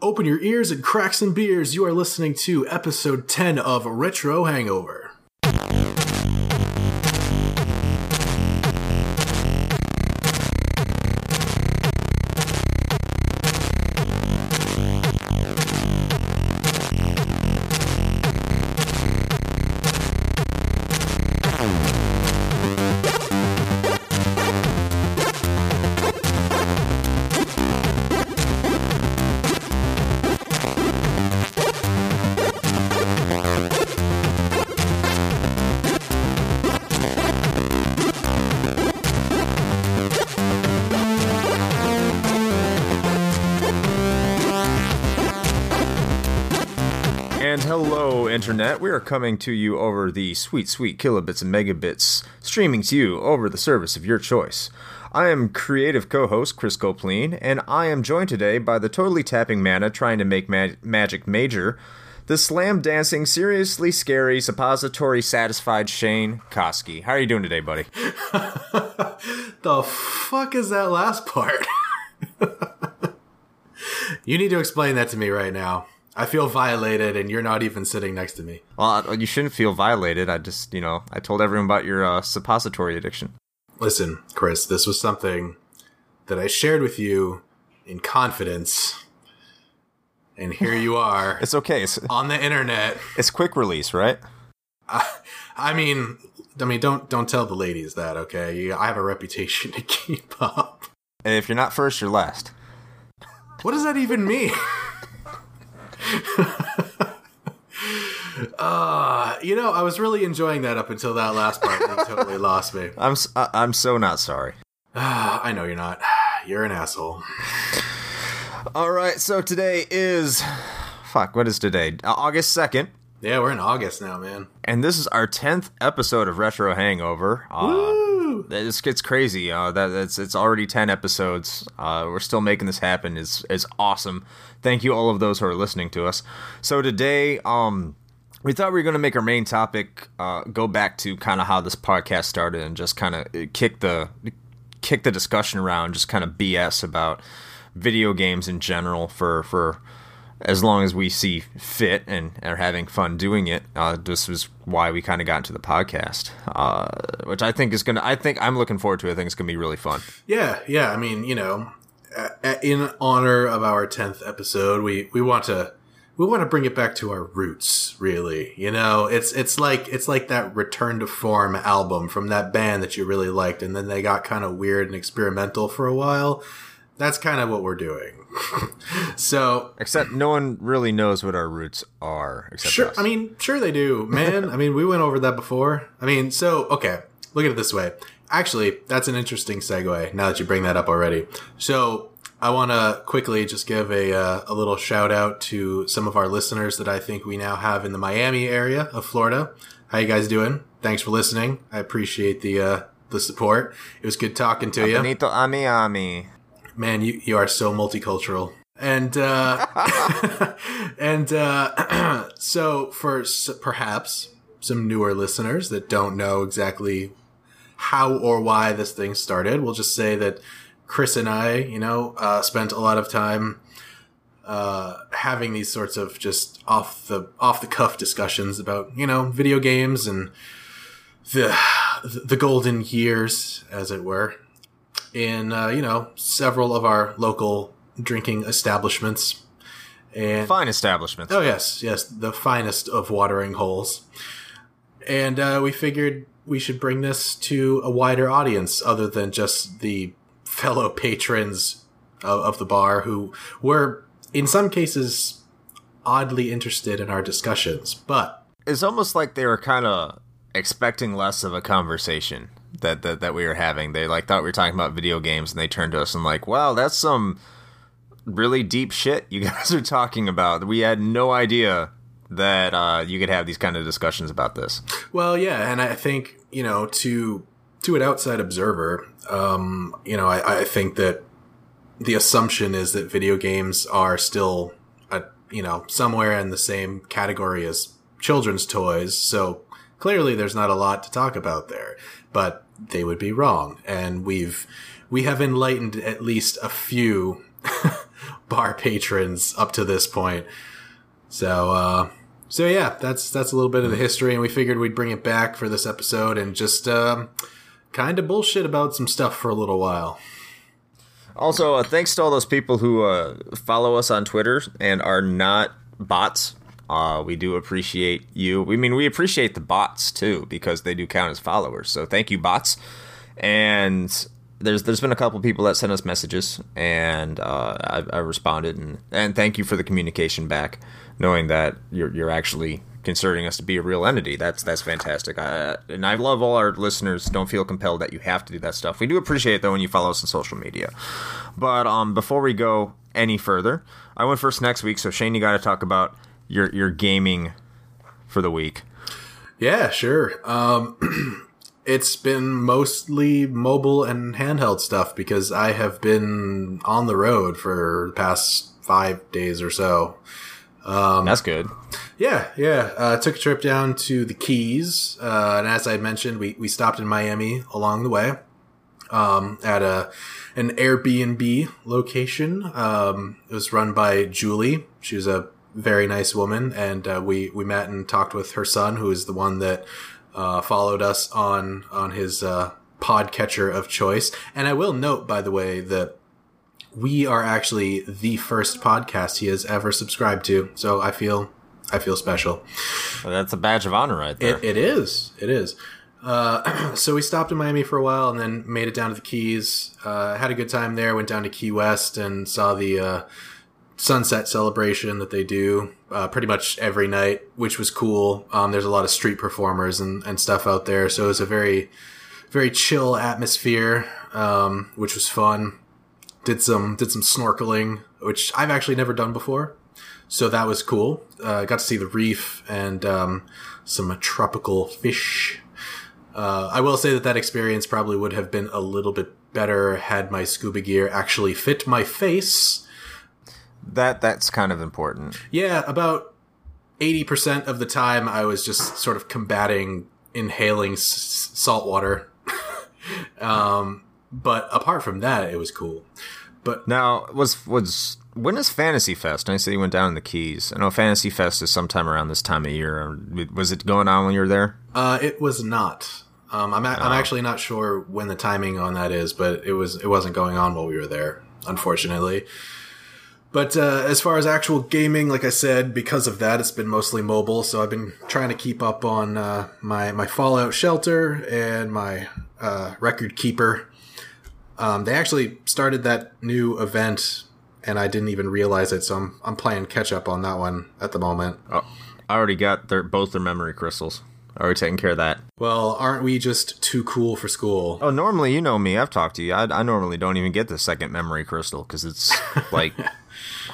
Open your ears and crack some beers. You are listening to episode 10 of Retro Hangover. Internet. We are coming to you over the sweet, sweet kilobits and megabits, streaming to you over the service of your choice. I am creative co host Chris Copleen, and I am joined today by the totally tapping mana trying to make ma- magic major, the slam dancing, seriously scary, suppository satisfied Shane Koski. How are you doing today, buddy? The fuck is that last part? you need to explain that to me right now. I feel violated and you're not even sitting next to me. Well, you shouldn't feel violated. I just, you know, I told everyone about your uh, suppository addiction. Listen, Chris, this was something that I shared with you in confidence. And here you are It's okay. It's, on the internet. it's quick release, right? I mean, I mean, don't don't tell the ladies that, okay? You, I have a reputation to keep up. And if you're not first, you're last. What does that even mean? uh, you know, I was really enjoying that up until that last part. and totally lost me. I'm s- I- I'm so not sorry. Ah, I know you're not. You're an asshole. All right, so today is fuck. What is today? Uh, August second, Yeah, we're in August now, man. and this is our tenth episode of Retro Hangover. Uh, This gets crazy. Uh, that it's it's already ten episodes. Uh, we're still making this happen. is is awesome. Thank you all of those who are listening to us. So today, um. We thought we were going to make our main topic uh, go back to kind of how this podcast started and just kind of kick the kick the discussion around, just kind of BS about video games in general for for as long as we see fit and are having fun doing it. Uh, this was why we kind of got into the podcast, uh, which I think is gonna. I think I'm looking forward to. it. I think it's gonna be really fun. Yeah, yeah. I mean, you know, in honor of our tenth episode, we we want to we want to bring it back to our roots. Really, you know, it's it's like it's like that Return to Form album from that band that you really liked, and then they got kind of weird and experimental for a while. That's kind of what we're doing. so Except no one really knows what our roots are. Except Sure. us. I mean, sure they do, man. I mean, we went over that before. I mean, so okay, look at it this way. Actually, that's an interesting segue. Now that you bring that up already, so I want to quickly just give a uh, a little shout out to some of our listeners that I think we now have in the Miami area of Florida. How you guys doing? Thanks for listening. I appreciate the uh, the support. It was good talking to you Benito Ami Ami. Man you, you are so multicultural. And uh and uh so for s- perhaps some newer listeners that don't know exactly how or why this thing started we'll just say that chris and i you know uh spent a lot of time uh having these sorts of just off the off the cuff discussions about you know video games and the the golden years as it were in uh, you know several of our local drinking establishments. And Fine establishments. oh yes yes the finest of watering holes. And uh, we figured we should bring this to a wider audience other than just the fellow patrons of, of the bar who were in some cases oddly interested in our discussions. But it's almost like they were kind of expecting less of a conversation that, that that we were having. They like thought we were talking about video games, and they turned to us and like, "Wow, that's some really deep shit you guys are talking about." We had no idea that uh, you could have these kind of discussions about this. Well, yeah, and I think you know to to an outside observer, um, you know, I, I think that the assumption is that video games are still, a, you know, somewhere in the same category as children's toys. So clearly, there's not a lot to talk about there. But they would be wrong, and we've we have enlightened at least a few bar patrons up to this point. So, uh, so yeah, that's that's a little bit of the history, and we figured we'd bring it back for this episode and just um, kind of bullshit about some stuff for a little while. Also, uh, thanks to all those people who uh, follow us on Twitter and are not bots. Uh, we do appreciate you. We mean we appreciate the bots too because they do count as followers. So thank you, bots. And there's there's been a couple people that sent us messages, and uh, I, I responded, and and thank you for the communication back, knowing that you're you're actually considering us to be a real entity. That's that's fantastic. And I love all our listeners. Don't feel compelled that you have to do that stuff. We do appreciate it though when you follow us on social media. But um, before we go any further, I went first next week. So Shane, you got to talk about your your gaming for the week. Yeah, sure. Um, it's been mostly mobile and handheld stuff because I have been on the road for the past five days or so. Um, That's good. Yeah, yeah. Uh, took a trip down to the Keys, uh, and as I mentioned, we, we stopped in Miami along the way um, at a an Airbnb location. Um, it was run by Julie. She was a very nice woman, and uh, we we met and talked with her son, who is the one that uh, followed us on on his uh, podcatcher of choice. And I will note, by the way, that we are actually the first podcast he has ever subscribed to. So I feel I feel special. Well, that's a badge of honor, right there. It, it is. It is. Uh, so we stopped in Miami for a while and then made it down to the Keys. Uh, had a good time there. Went down to Key West and saw the uh, sunset celebration that they do uh, pretty much every night, which was cool. Um, there's a lot of street performers and, and stuff out there, so it was a very very chill atmosphere, um, which was fun. Did some did some snorkeling, which I've actually never done before, so that was cool. Uh, got to see the reef and um, some tropical fish. Uh, I will say that that experience probably would have been a little bit better had my scuba gear actually fit my face that that's kind of important. Yeah, about 80% of the time I was just sort of combating inhaling s- salt water. um, but apart from that, it was cool. But now was was when is Fantasy Fest? I said you went down in the Keys. I know Fantasy Fest is sometime around this time of year. Was it going on when you were there? Uh, it was not. Um, I'm, a- oh. I'm actually not sure when the timing on that is, but it was it wasn't going on while we were there, unfortunately. But uh, as far as actual gaming, like I said, because of that, it's been mostly mobile. So I've been trying to keep up on uh, my my Fallout Shelter and my uh, Record Keeper. Um, they actually started that new event, and I didn't even realize it. So I'm I'm playing catch up on that one at the moment. Oh, I already got their both their memory crystals. Already taking care of that. Well, aren't we just too cool for school? Oh, normally you know me. I've talked to you. I, I normally don't even get the second memory crystal because it's like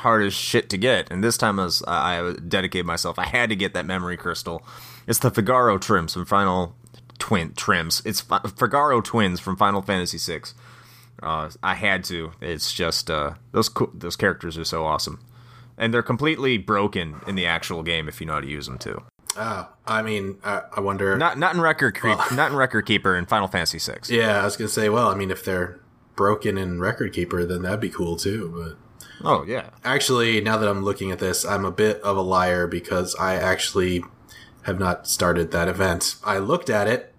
hard as shit to get. And this time, as I, I dedicated myself, I had to get that memory crystal. It's the Figaro trims from Final Twin trims. It's Figaro twins from Final Fantasy VI. Uh, I had to. It's just uh, those co- those characters are so awesome, and they're completely broken in the actual game if you know how to use them too. Oh, I mean, I, I wonder. Not not in record creep, well, not in record keeper in Final Fantasy VI. Yeah, I was gonna say. Well, I mean, if they're broken in record keeper, then that'd be cool too. Oh, yeah. Actually, now that I'm looking at this, I'm a bit of a liar because I actually have not started that event. I looked at it,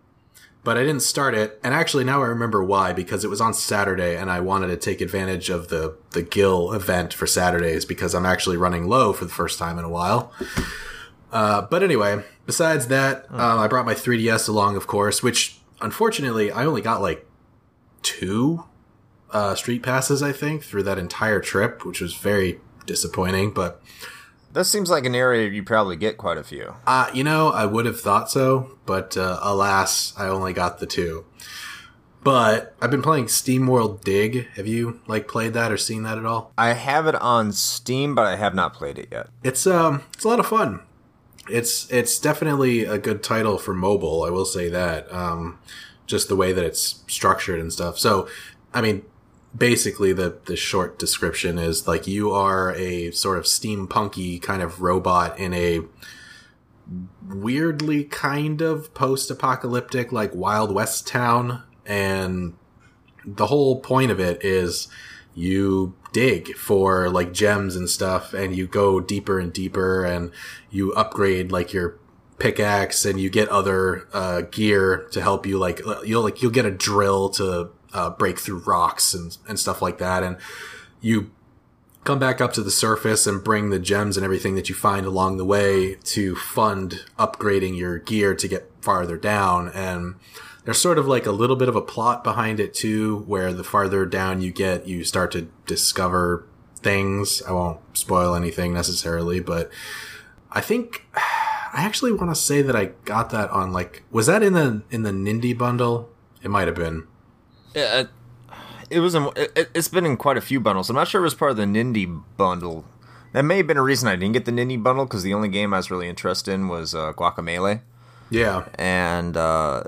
but I didn't start it. And actually, now I remember why because it was on Saturday and I wanted to take advantage of the, the Gil event for Saturdays because I'm actually running low for the first time in a while. Uh, but anyway, besides that, um, I brought my 3DS along, of course, which unfortunately I only got like two uh, street passes, I think, through that entire trip, which was very disappointing. But that seems like an area you probably get quite a few. Uh, you know, I would have thought so, but uh, alas, I only got the two. But I've been playing SteamWorld Dig. Have you like played that or seen that at all? I have it on Steam, but I have not played it yet. It's um, it's a lot of fun. It's it's definitely a good title for mobile. I will say that. Um, just the way that it's structured and stuff. So, I mean, basically the the short description is like you are a sort of steampunky kind of robot in a weirdly kind of post-apocalyptic like wild west town and the whole point of it is you dig for like gems and stuff and you go deeper and deeper and you upgrade like your pickaxe and you get other uh, gear to help you like you'll like you'll get a drill to uh, break through rocks and, and stuff like that and you come back up to the surface and bring the gems and everything that you find along the way to fund upgrading your gear to get farther down and there's sort of like a little bit of a plot behind it too where the farther down you get you start to discover things i won't spoil anything necessarily but i think I actually want to say that I got that on like was that in the in the Nindie bundle? It might have been. Yeah, it was. In, it, has been in quite a few bundles. I'm not sure it was part of the Nindie bundle. That may have been a reason I didn't get the Nindie bundle because the only game I was really interested in was uh. Yeah, and uh,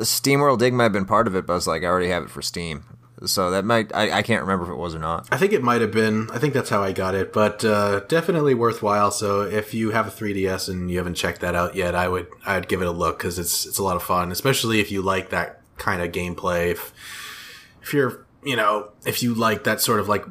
SteamWorld Dig might have been part of it, but I was like, I already have it for Steam. So that might I, I can't remember if it was or not. I think it might have been. I think that's how I got it, but uh, definitely worthwhile. So if you have a 3DS and you haven't checked that out yet, I would I'd give it a look because it's it's a lot of fun, especially if you like that kind of gameplay. If, if you're you know if you like that sort of like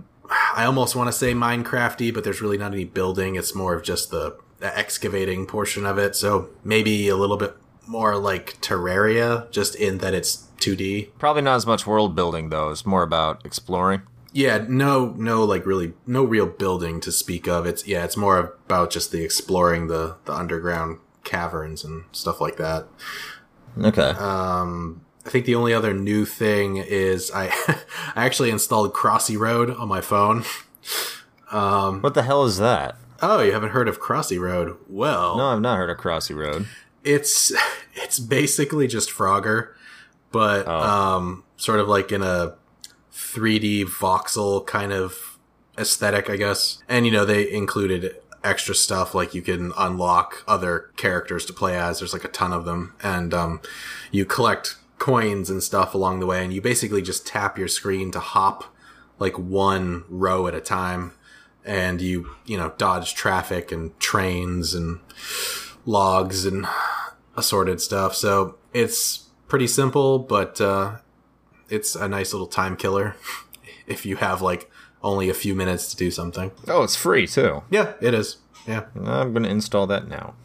I almost want to say Minecrafty, but there's really not any building. It's more of just the, the excavating portion of it. So maybe a little bit more like Terraria, just in that it's 2D. Probably not as much world building though. It's more about exploring. Yeah, no, no, like really, no real building to speak of. It's yeah, it's more about just the exploring the the underground caverns and stuff like that. Okay. Um, I think the only other new thing is I I actually installed Crossy Road on my phone. Um, what the hell is that? Oh, you haven't heard of Crossy Road? Well, no, I've not heard of Crossy Road. It's it's basically just Frogger but oh. um, sort of like in a 3D voxel kind of aesthetic, I guess. And you know, they included extra stuff like you can unlock other characters to play as. There's like a ton of them, and um, you collect coins and stuff along the way, and you basically just tap your screen to hop like one row at a time, and you you know dodge traffic and trains and logs and assorted stuff. So it's pretty simple, but uh, it's a nice little time killer if you have like only a few minutes to do something. Oh, it's free too. Yeah, it is. Yeah, I'm gonna install that now.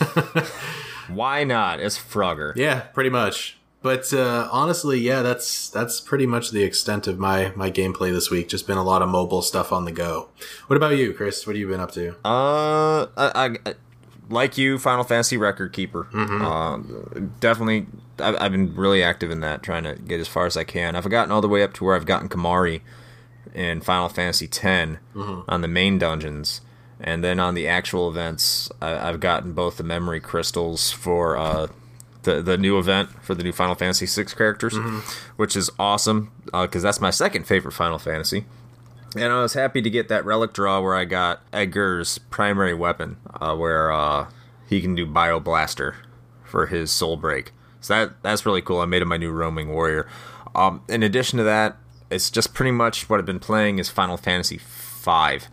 Why not? It's Frogger. Yeah, pretty much. But uh, honestly, yeah, that's that's pretty much the extent of my my gameplay this week. Just been a lot of mobile stuff on the go. What about you, Chris? What have you been up to? Uh, I, I like you, Final Fantasy record keeper. Mm-hmm. Uh, definitely, I've, I've, been really active in that, trying to get as far as I can. I've gotten all the way up to where I've gotten Kimahri in Final Fantasy X mm-hmm. on the main dungeons, and then on the actual events, I, have gotten both the memory crystals for uh, the the new event for the new Final Fantasy VI characters, mm-hmm. which is awesome because uh, that's my second favorite Final Fantasy. And I was happy to get that relic draw where I got Edgar's primary weapon, uh, where uh, he can do Bio Blaster for his Soul Break. So that that's really cool. I made him my new roaming warrior. Um, in addition to that, it's just pretty much what I've been playing is Final Fantasy V,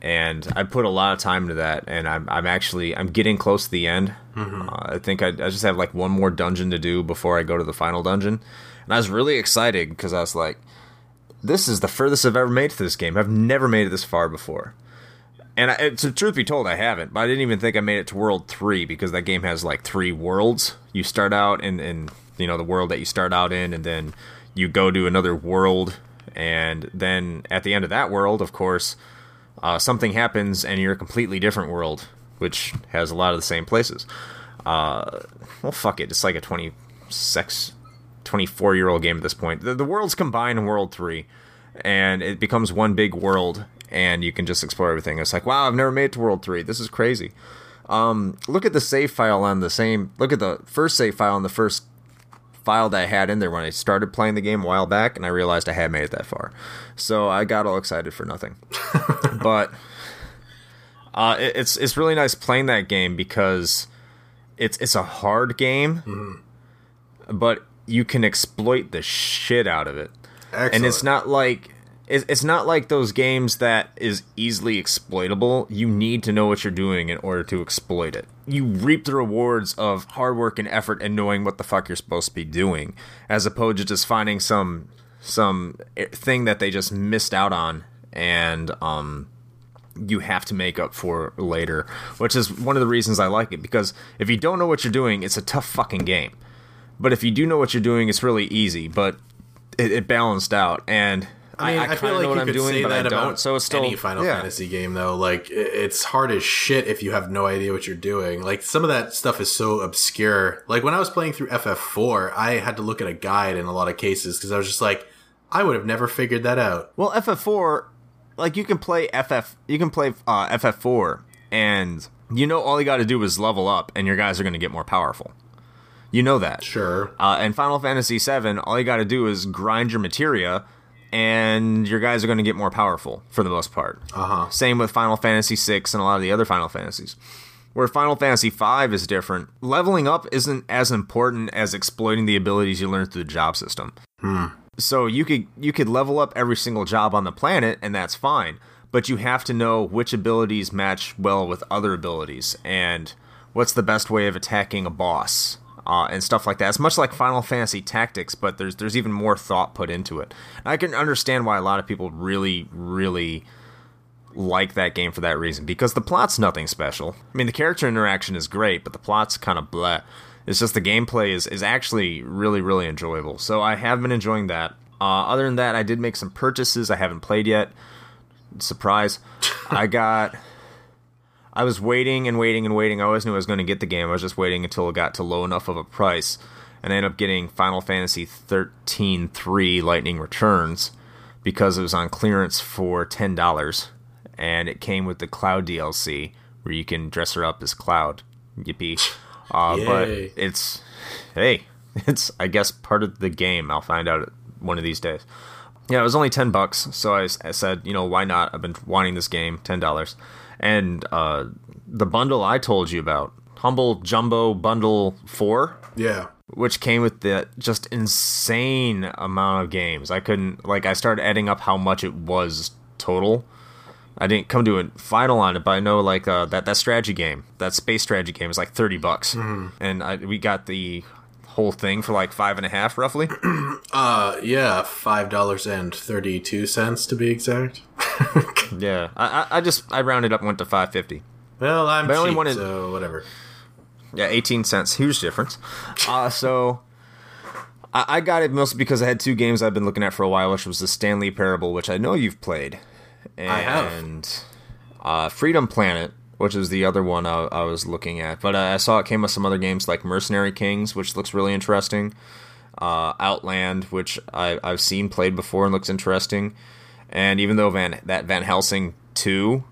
and I put a lot of time into that. And I'm I'm actually I'm getting close to the end. Mm-hmm. Uh, I think I, I just have like one more dungeon to do before I go to the final dungeon, and I was really excited because I was like this is the furthest I've ever made to this game. I've never made it this far before. And I, to truth be told, I haven't. But I didn't even think I made it to World Three because that game has like three worlds. You start out in, in you know the world that you start out in, and then you go to another world, and then at the end of that world, of course, uh, something happens, and you're a completely different world, which has a lot of the same places. Uh, well, fuck it. It's like a twenty six 24 year old game at this point. The, the worlds combine in World 3, and it becomes one big world, and you can just explore everything. It's like, wow, I've never made it to World 3. This is crazy. Um, look at the save file on the same. Look at the first save file on the first file that I had in there when I started playing the game a while back, and I realized I had made it that far. So I got all excited for nothing. but uh, it, it's it's really nice playing that game because it's it's a hard game, mm-hmm. but you can exploit the shit out of it. Excellent. And it's not like it's not like those games that is easily exploitable. You need to know what you're doing in order to exploit it. You reap the rewards of hard work and effort and knowing what the fuck you're supposed to be doing, as opposed to just finding some some thing that they just missed out on and um, you have to make up for later, which is one of the reasons I like it because if you don't know what you're doing, it's a tough fucking game. But if you do know what you're doing, it's really easy. But it, it balanced out, and I mean, I, kinda feel like know what you I'm could doing, say but I that don't. about So it's still any Final yeah. Fantasy game, though. Like, it's hard as shit if you have no idea what you're doing. Like, some of that stuff is so obscure. Like, when I was playing through FF4, I had to look at a guide in a lot of cases because I was just like, I would have never figured that out. Well, FF4, like you can play FF, you can play uh, FF4, and you know all you got to do is level up, and your guys are going to get more powerful. You know that. Sure. Uh, and Final Fantasy VII, all you got to do is grind your materia, and your guys are going to get more powerful for the most part. Uh huh. Same with Final Fantasy VI and a lot of the other Final Fantasies. Where Final Fantasy V is different, leveling up isn't as important as exploiting the abilities you learn through the job system. So you could you could level up every single job on the planet, and that's fine. But you have to know which abilities match well with other abilities, and what's the best way of attacking a boss, uh, and stuff like that. It's much like Final Fantasy Tactics, but there's there's even more thought put into it. And I can understand why a lot of people really really like that game for that reason because the plot's nothing special. I mean, the character interaction is great, but the plot's kind of bleh. It's just the gameplay is, is actually really, really enjoyable. So I have been enjoying that. Uh, other than that, I did make some purchases I haven't played yet. Surprise. I got. I was waiting and waiting and waiting. I always knew I was going to get the game. I was just waiting until it got to low enough of a price. And I ended up getting Final Fantasy 13 3 Lightning Returns because it was on clearance for $10 and it came with the Cloud DLC where you can dress her up as Cloud. Yippee! Uh, but it's hey, it's I guess part of the game. I'll find out one of these days. Yeah, it was only ten bucks, so I, I said, you know, why not? I've been wanting this game, ten dollars, and uh, the bundle I told you about, Humble Jumbo Bundle Four, Yeah. which came with the just insane amount of games. I couldn't like I started adding up how much it was total. I didn't come to a final on it, but I know like uh, that that strategy game, that space strategy game, is like thirty bucks, and I, we got the whole thing for like five and a half, roughly. Uh, yeah, five dollars and thirty-two cents to be exact. yeah, I, I just I rounded up and went to five fifty. Well, I'm But I cheap, only wanted- so whatever. Yeah, 18 cents. Huge difference. Uh, so I, I got it mostly because I had two games I've been looking at for a while, which was the Stanley Parable, which I know you've played. And, I have. Uh, Freedom Planet, which is the other one I, I was looking at. But uh, I saw it came with some other games like Mercenary Kings, which looks really interesting. Uh, Outland, which I, I've seen played before and looks interesting. And even though Van that Van Helsing 2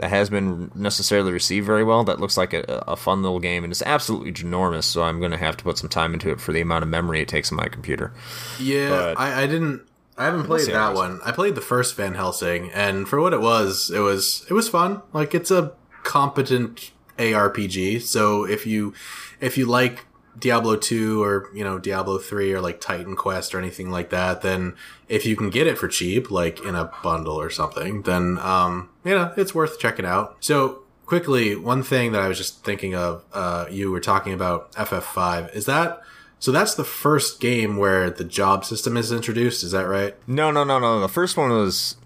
that has been necessarily received very well. That looks like a, a fun little game, and it's absolutely ginormous. So I'm going to have to put some time into it for the amount of memory it takes on my computer. Yeah, But- I, I didn't. I haven't played that one. I played the first Van Helsing, and for what it was, it was it was fun. Like it's a competent ARPG. So if you if you like Diablo two or you know Diablo three or like Titan Quest or anything like that, then if you can get it for cheap, like in a bundle or something, then um you know it's worth checking out. So quickly, one thing that I was just thinking of, uh, you were talking about FF5. Is that so? That's the first game where the job system is introduced. Is that right? No, no, no, no. The first one was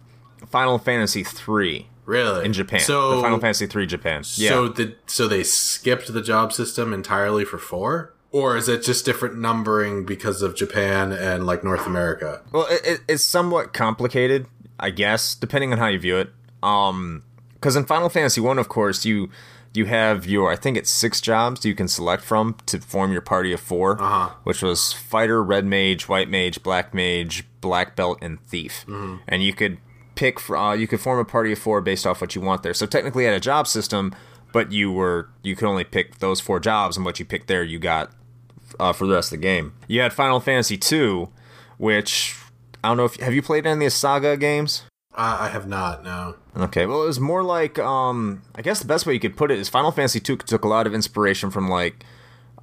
Final Fantasy three Really? in Japan. So the Final Fantasy three Japan. Yeah. So the so they skipped the job system entirely for four, or is it just different numbering because of Japan and like North America? Well, it, it, it's somewhat complicated, I guess, depending on how you view it. Um, because in Final Fantasy One, of course, you you have your I think it's six jobs you can select from to form your party of 4 Uh-huh. which was fighter, red mage, white mage, black mage, black belt, and thief, and you could pick fr- uh, you could form a party of four based off what you want there. So technically, at a job system, but you were you could only pick those four jobs, and what you picked there, you got uh, for the rest of the game. You had Final Fantasy two, which I don't know if have you played any of the Saga games. Uh, I have not. No. Okay, well, it was more like um, I guess the best way you could put it is Final Fantasy two took a lot of inspiration from like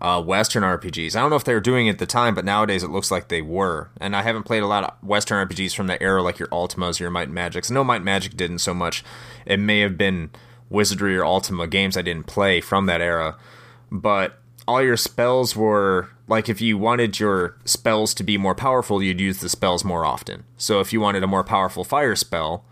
uh, Western RPGs. I don't know if they were doing it at the time, but nowadays it looks like they were. And I haven't played a lot of Western RPGs from that era, like your Ultimas or your Might and Magics. No, Might and Magic didn't so much. It may have been Wizardry or Ultima games I didn't play from that era, but all your spells were like if you wanted your spells to be more powerful, you'd use the spells more often. So if you wanted a more powerful fire spell,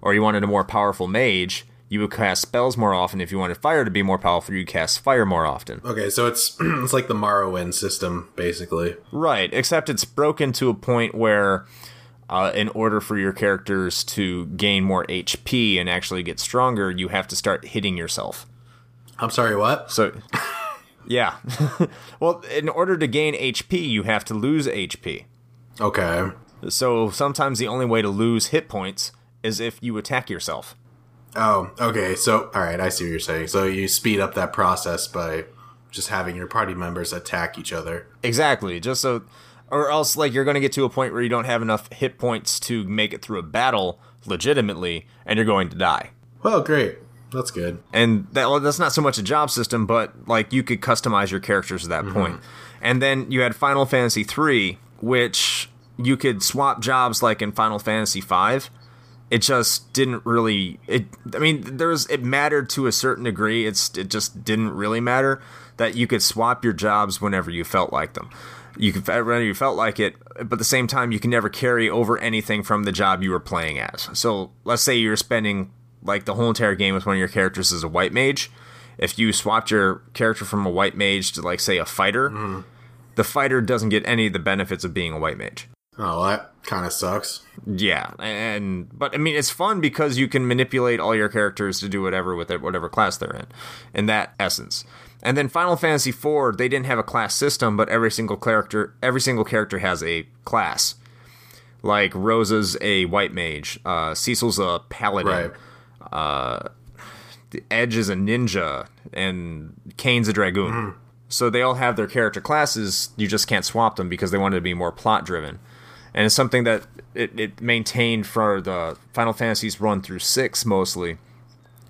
or you wanted a more powerful mage, you would cast spells more often. If you wanted fire to be more powerful, you cast fire more often. Okay, so it's it's like the Morrowind system, basically. Right, except it's broken to a point where, uh, in order for your characters to gain more HP and actually get stronger, you have to start hitting yourself. I'm sorry, what? So, yeah. well, in order to gain HP, you have to lose HP. Okay. So sometimes the only way to lose hit points is if you attack yourself. Oh, okay. So, all right, I see what you're saying. So you speed up that process by just having your party members attack each other. Exactly. Just so, or else, like, you're going to get to a point where you don't have enough hit points to make it through a battle legitimately, and you're going to die. Well, great. That's good. And that well, that's not so much a job system, but like you could customize your characters at that mm-hmm. point. And then you had Final Fantasy three, which you could swap jobs like in Final Fantasy five. It just didn't really. It. I mean, there's. It mattered to a certain degree. It's. It just didn't really matter that you could swap your jobs whenever you felt like them. You could whenever you felt like it, but at the same time, you can never carry over anything from the job you were playing as. So let's say you're spending like the whole entire game with one of your characters as a white mage. If you swapped your character from a white mage to like say a fighter, mm. the fighter doesn't get any of the benefits of being a white mage. Oh, that kind of sucks. Yeah, and but I mean it's fun because you can manipulate all your characters to do whatever with it, whatever class they're in, in that essence. And then Final Fantasy IV, they didn't have a class system, but every single character, every single character has a class. Like Rosa's a white mage, uh, Cecil's a paladin, Right. the Edge is a ninja, and Kain's a dragoon. So they all have their character classes. You just can't swap them because they wanted to be more plot driven. And it's something that it, it maintained for the Final Fantasies run through six mostly,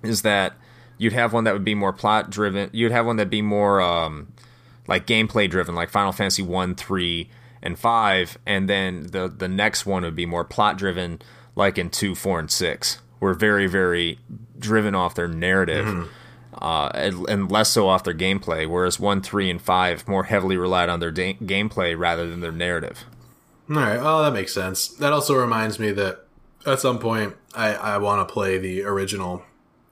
is that you'd have one that would be more plot driven. You'd have one that'd be more um, like gameplay driven, like Final Fantasy one, three, and five, and then the the next one would be more plot driven, like in two, four, and six. Were very very driven off their narrative. Uh, and, and less so off their gameplay, whereas one, three, and five more heavily relied on their da- gameplay rather than their narrative. All right. Oh, that makes sense. That also reminds me that at some point I, I want to play the original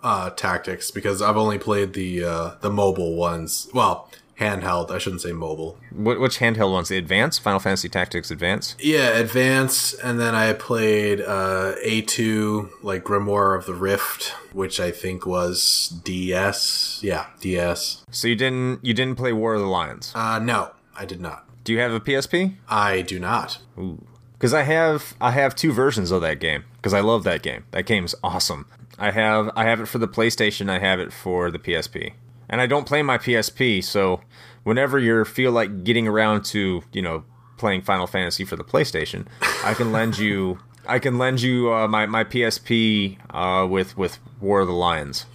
uh, tactics because I've only played the uh, the mobile ones. Well, handheld. I shouldn't say mobile. Wh- which handheld ones? The Advance, Final Fantasy Tactics Advance. Yeah, Advance, and then I played uh, A2, like Grimoire of the Rift, which I think was DS. Yeah, DS. So you didn't you didn't play War of the Lions. Uh, no, I did not. Do you have a PSP? I do not. Because I have I have two versions of that game because I love that game. That game's awesome. I have I have it for the PlayStation. I have it for the PSP, and I don't play my PSP. So whenever you feel like getting around to you know playing Final Fantasy for the PlayStation, I can lend you I can lend you uh, my my PSP uh, with with War of the Lions.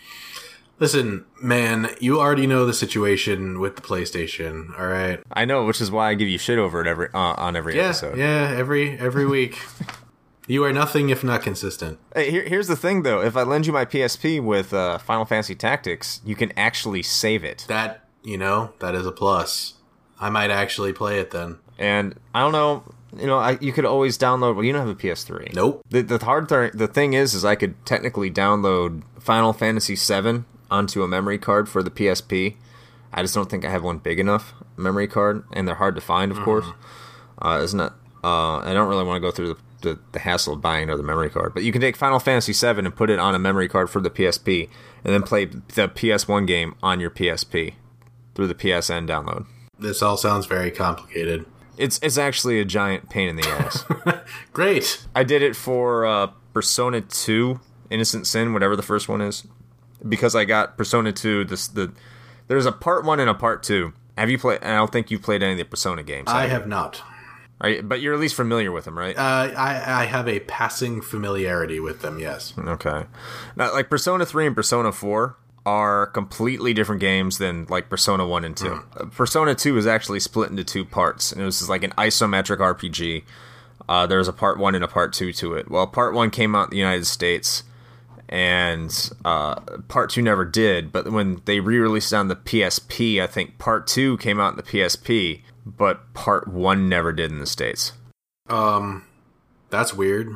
Listen, man, you already know the situation with the PlayStation. All right. I know, which is why I give you shit over it every uh, on every Yeah, episode. yeah. Every every week, you are nothing if not consistent. Hey, here, here's the thing, though. If I lend you my PSP with uh, Final Fantasy Tactics, you can actually save it. That you know, that is a plus. I might actually play it then. And I don't know, you know, I, you could always download. Well, you don't have a PS3. Nope. The, the hard th- the thing is, is I could technically download Final Fantasy VII onto a memory card for the PSP. I just don't think I have one big enough memory card, and they're hard to find, of course. Uh, isn't it? Uh, I don't really want to go through the, the, the hassle of buying another memory card, but you can take Final Fantasy VII and put it on a memory card for the PSP, and then play the PS1 game on your PSP through the PSN download. This all sounds very complicated. It's it's actually a giant pain in the ass. Great. I did it for uh, Persona 2, Innocent Sin, whatever the first one is, because I got Persona 2. This the there's a part one and a part two. Have you played? I don't think you've played any of the Persona games. I have not. Are you- but you're at least familiar with them, right? Uh, I I have a passing familiarity with them. Yes. okay. Now, like Persona 3 and Persona 4 are completely different games than like Persona 1 and 2. Uh, Persona 2 is actually split into two parts, and it was like an isometric RPG. Uh, there was a part 1 and a part 2 to it. Well, part 1 came out in the United States, and uh, part 2 never did, but when they re released it on the PSP, I think part 2 came out in the PSP, but part 1 never did in the States. Um, that's weird.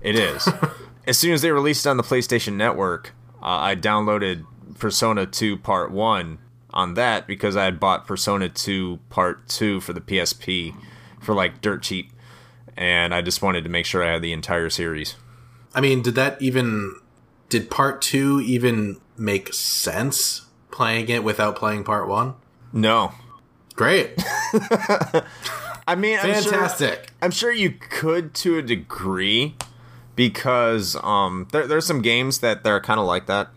It is. as soon as they released it on the PlayStation Network, uh, I downloaded Persona 2 Part 1 on that because I had bought Persona 2 Part 2 for the PSP for like dirt cheap. And I just wanted to make sure I had the entire series. I mean, did that even did part 2 even make sense playing it without playing part 1? No. Great. I mean, I'm sure, Fantastic. I'm sure you could to a degree because um, there, there's some games that they're kind of like that,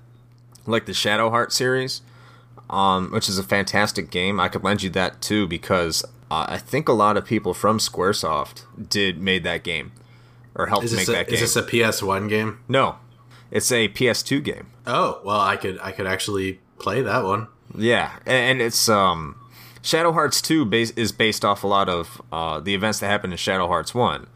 like the Shadow Heart series, um, which is a fantastic game. I could lend you that too because uh, I think a lot of people from SquareSoft did made that game or helped make a, that game. is this a PS1 game? no, it's a PS2 game. Oh, well, I could I could actually play that one. Yeah, and it's um, Shadow Hearts two base, is based off a lot of uh, the events that happened in Shadow Hearts one,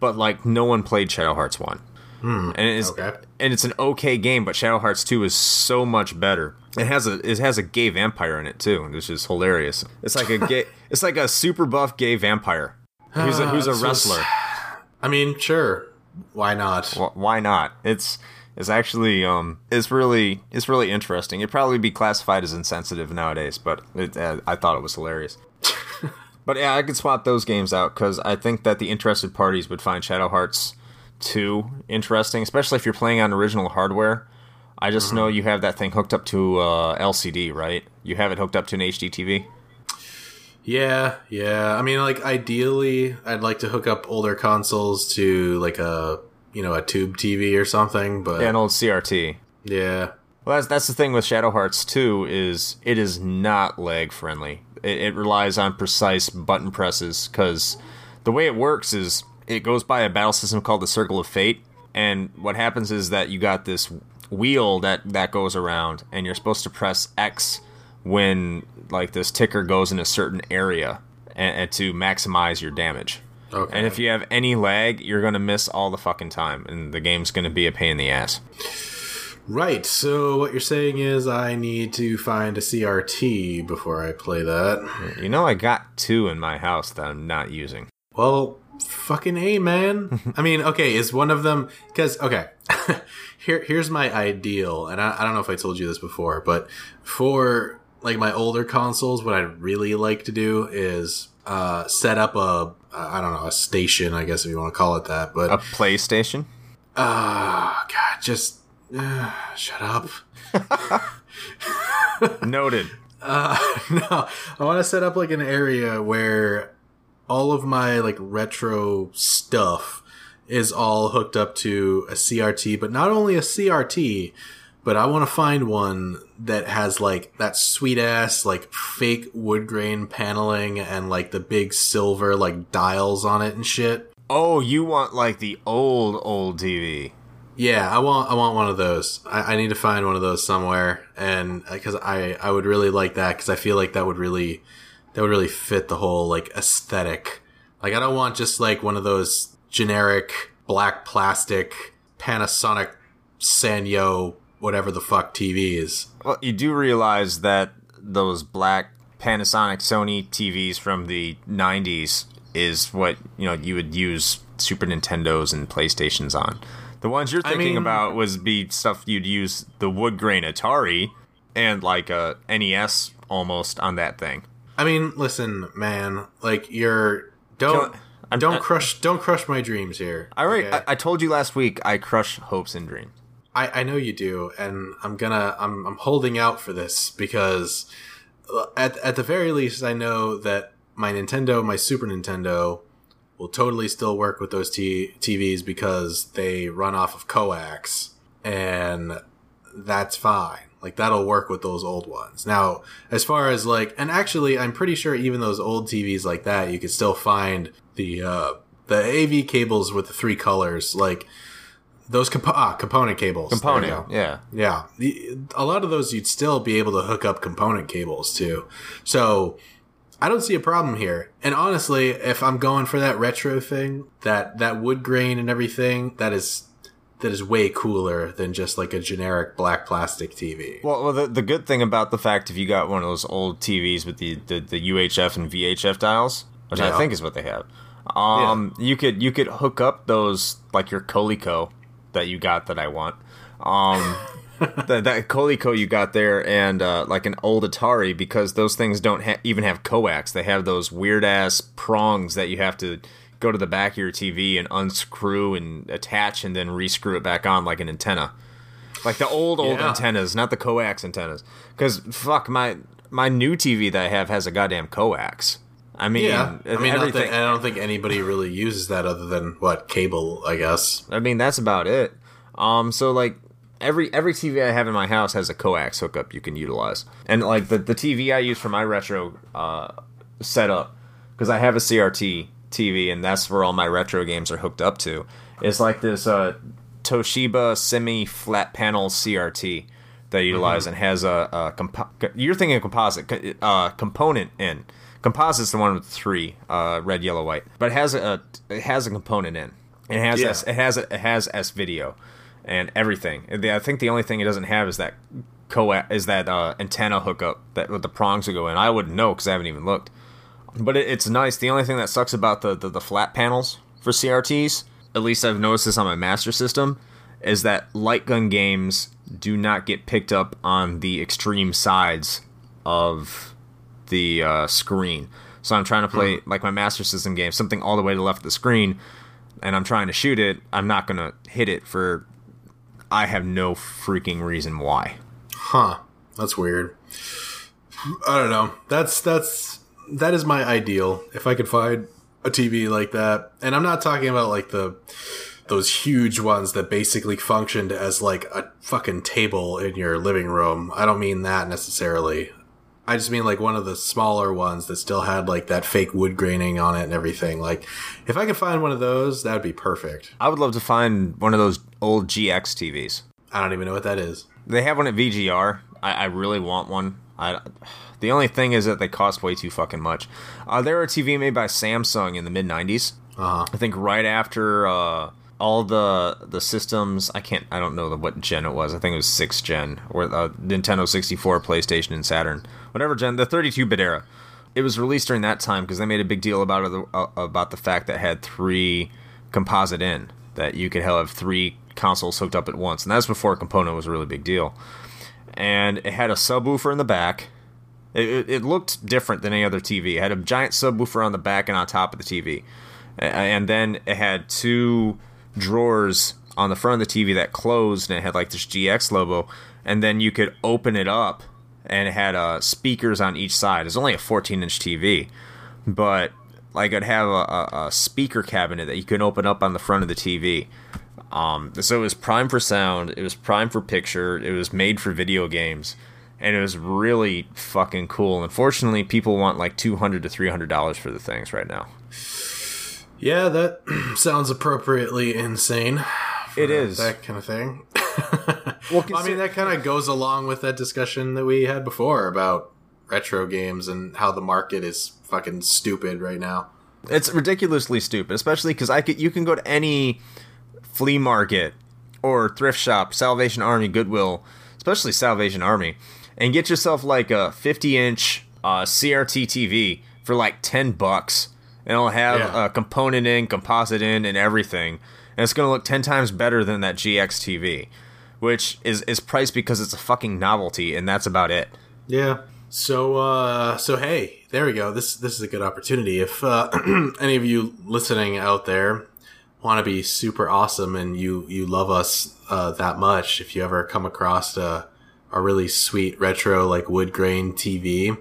but like no one played Shadow Hearts one, and it's Okay. and it's an okay game, but Shadow Hearts two is so much better. It has a it has a gay vampire in it too, which is hilarious. It's like a gay, it's like a super buff gay vampire who's a who's a wrestler. I mean, sure. Why not? Wh- Why not? It's it's actually um it's really it's really interesting. It'd probably be classified as insensitive nowadays, but it, uh, I thought it was hilarious. but yeah, I could swap those games out because I think that the interested parties would find Shadow Hearts two interesting, especially if you're playing on original hardware. I just know you have that thing hooked up to uh, LCD, right? You have it hooked up to an HD TV. Yeah, yeah. I mean, like ideally, I'd like to hook up older consoles to like a you know a tube TV or something. But Yeah, an old CRT. yeah, Well, that's, that's the thing with Shadow Hearts 2 is it is not lag friendly. It, it relies on precise button presses because the way it works is it goes by a battle system called the Circle of Fate, and what happens is that you got this wheel that that goes around, and you're supposed to press X when like this ticker goes in a certain area and, and to maximize your damage. Okay. And if you have any lag, you're gonna miss all the fucking time, and the game's gonna be a pain in the ass. right. So what you're saying is I need to find a CRT before I play that. You know, I got two in my house that I'm not using. Well, fucking a man. I mean, okay, is one of them because okay. Here, here's my ideal, and I, I don't know if I told you this before, but for like my older consoles, what I'd really like to do is uh, set up a I don't know a station, I guess if you want to call it that, but A PlayStation? Ah, God, just uh, shut up. Noted. Uh, no, I want to set up like an area where all of my like retro stuff is all hooked up to a CRT, but not only a CRT, but I want to find one that has like that sweet ass like fake wood grain paneling and like the big silver like dials on it and shit. Oh, you want like the old, old TV. Yeah, I want I want one of those. I, I need to find one of those somewhere, and uh, because I I would really like that because I feel like that would really that would really fit the whole like aesthetic. Like I don't want just like one of those generic black plastic Panasonic Sanyo whatever the fuck TVs. Well, you do realize that those black Panasonic Sony TVs from the 90s is what, you know, you would use Super Nintendos and PlayStations on. The ones you're thinking mean- about was be stuff you'd use the wood grain Atari and like a NES almost on that thing. I mean, listen, man, like you're don't Don't- I'm- don't I- crush don't crush my dreams here. I, already, okay? I, I told you last week I crush hopes and dreams. I, I know you do, and I'm gonna I'm I'm holding out for this because uh, at at the very least I know that my Nintendo, my Super Nintendo, will totally still work with those t- TVs because they run off of coax, and that's fine. Like that'll work with those old ones. Now, as far as like, and actually, I'm pretty sure even those old TVs like that, you could still find the uh, the AV cables with the three colors, like those compo- ah, component cables. Component, yeah. Yeah, the, a lot of those you'd still be able to hook up component cables to. So I don't see a problem here. And honestly, if I'm going for that retro thing, that that wood grain and everything, that is that is way cooler than just like a generic black plastic TV. Well, well the, the good thing about the fact if you got one of those old TVs with the, the, the UHF and VHF dials, which I think is what they have, um, you could you could hook up those like your Coleco that you got that I want. Um, that that Coleco you got there, and uh, like an old Atari, because those things don't ha- even have coax. They have those weird ass prongs that you have to go to the back of your TV and unscrew and attach, and then rescrew it back on like an antenna, like the old old Yeah. antennas, not the coax antennas. Because fuck my my new TV that I have has a goddamn coax. I mean, Yeah, I mean, not everything. that, I don't think anybody really uses that other than what cable, I guess. I mean, that's about it. Um, so like every every TV I have in my house has a coax hookup you can utilize, and like the the TV I use for my retro uh, setup because I have a CRT TV and that's where all my retro games are hooked up to. It's like this uh, Toshiba semi flat panel CRT that I utilize and has a, a compo- you're thinking of composite uh, component in. Composite's the one with three uh, red, yellow, white, but it has a it has a component in. It has Yeah. S, it has it has S video and everything. I think the only thing it doesn't have is that co is that uh, antenna hookup that with the prongs to go in. I wouldn't know because I haven't even looked. But it, it's nice. The only thing that sucks about the, the the flat panels for CRTs, at least I've noticed this on my Master System, is that light gun games do not get picked up on the extreme sides of the uh, screen. So I'm trying to play like my Master System game, something all the way to the left of the screen, and I'm trying to shoot it. I'm not gonna hit it for. I have no freaking reason why. Huh. That's weird. I don't know. That's that's that is my ideal. If I could find a TV like that. And I'm not talking about like the those huge ones that basically functioned as like a fucking table in your living room. I don't mean that necessarily. I just mean like one of the smaller ones that still had like that fake wood graining on it and everything. Like if I could find one of those, that would be perfect. I would love to find one of those old GX TVs. I don't even know what that is. They have one at VGR. I, I really want one. I, the only thing is that they cost way too fucking much. Uh, they were a TV made by Samsung in the mid '90s. Uh-huh. I think right after uh, all the the systems. I can't. I don't know the, what gen it was. I think it was sixth gen or uh, Nintendo 64, PlayStation, and Saturn. Whatever gen, the 32-bit era. It was released during that time because they made a big deal about it, uh, about the fact that it had three composite in that you could have three consoles hooked up at once, and that's before component was a really big deal. And it had a subwoofer in the back. It, it looked different than any other TV. It had a giant subwoofer on the back and on top of the TV, and then it had two drawers on the front of the TV that closed, and it had like this GX logo. And then you could open it up, and it had uh, speakers on each side. It's only a 14-inch TV, but like it'd have a, a, a speaker cabinet that you can open up on the front of the TV. Um, so it was prime for sound. It was prime for picture. It was made for video games, and it was really fucking cool. Unfortunately, people want like two hundred to three hundred dollars for the things right now. Yeah, that sounds appropriately insane. It is. that kind of thing. Well, I mean, that kind of goes along with that discussion that we had before about retro games and how the market is fucking stupid right now. It's ridiculously stupid, especially because I could you can go to any flea market or thrift shop, Salvation Army, Goodwill, especially Salvation Army, and get yourself like a 50 inch uh, CRT TV for like 10 bucks, and it'll have Yeah. a component in, composite in, and everything, and it's gonna look 10 times better than that GX TV, which is is priced because it's a fucking novelty, and that's about it. Yeah. So, uh, so hey, there we go. This this is a good opportunity. If uh, any of you listening out there want to be super awesome and you you love us uh, that much, if you ever come across a a really sweet retro like wood grain TV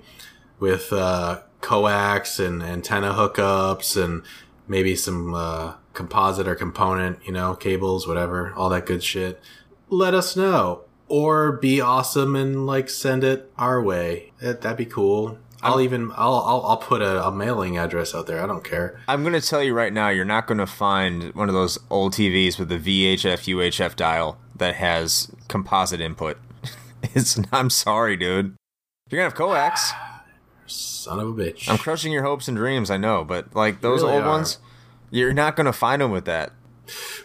with uh, coax and antenna hookups and maybe some uh, composite or component, you know, cables, whatever, all that good shit. Let us know, or be awesome and like send it our way. That, that'd be cool. I'll even I'll I'll, I'll put a, a mailing address out there. I don't care. I'm gonna tell you right now, you're not gonna find one of those old TVs with the VHF UHF dial that has composite input. It's I'm sorry, dude. You're gonna have coax. Son of a bitch. I'm crushing your hopes and dreams. I know, but like those Really old are. ones, you're not gonna find them with that.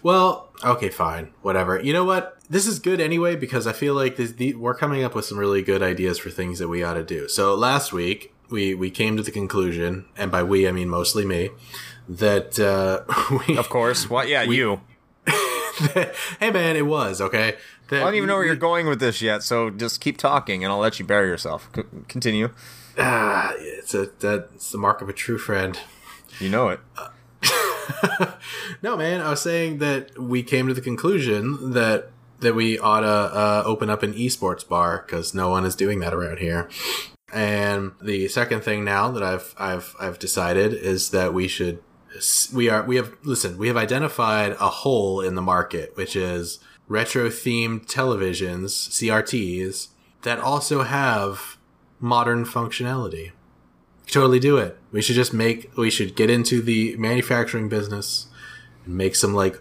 Well, okay, fine, whatever. You know what? This is good anyway because I feel like this, the, we're coming up with some really good ideas for things that we ought to do. So last week we we came to the conclusion, and by we I mean mostly me, that uh, we Of course. What? Yeah, you. hey man, it was okay. I don't even know where you're going with this yet, so just keep talking, and I'll let you bury yourself. C- continue. Ah, it's a that's the mark of a true friend. You know it. no, man, I was saying that we came to the conclusion that that we ought to uh, open up an esports bar because no one is doing that around here. And the second thing now that I've I've I've decided is that we should we are we have listen we have identified a hole in the market which is retro themed televisions CRTs that also have modern functionality. Totally do it. We should just make we should get into the manufacturing business and make some like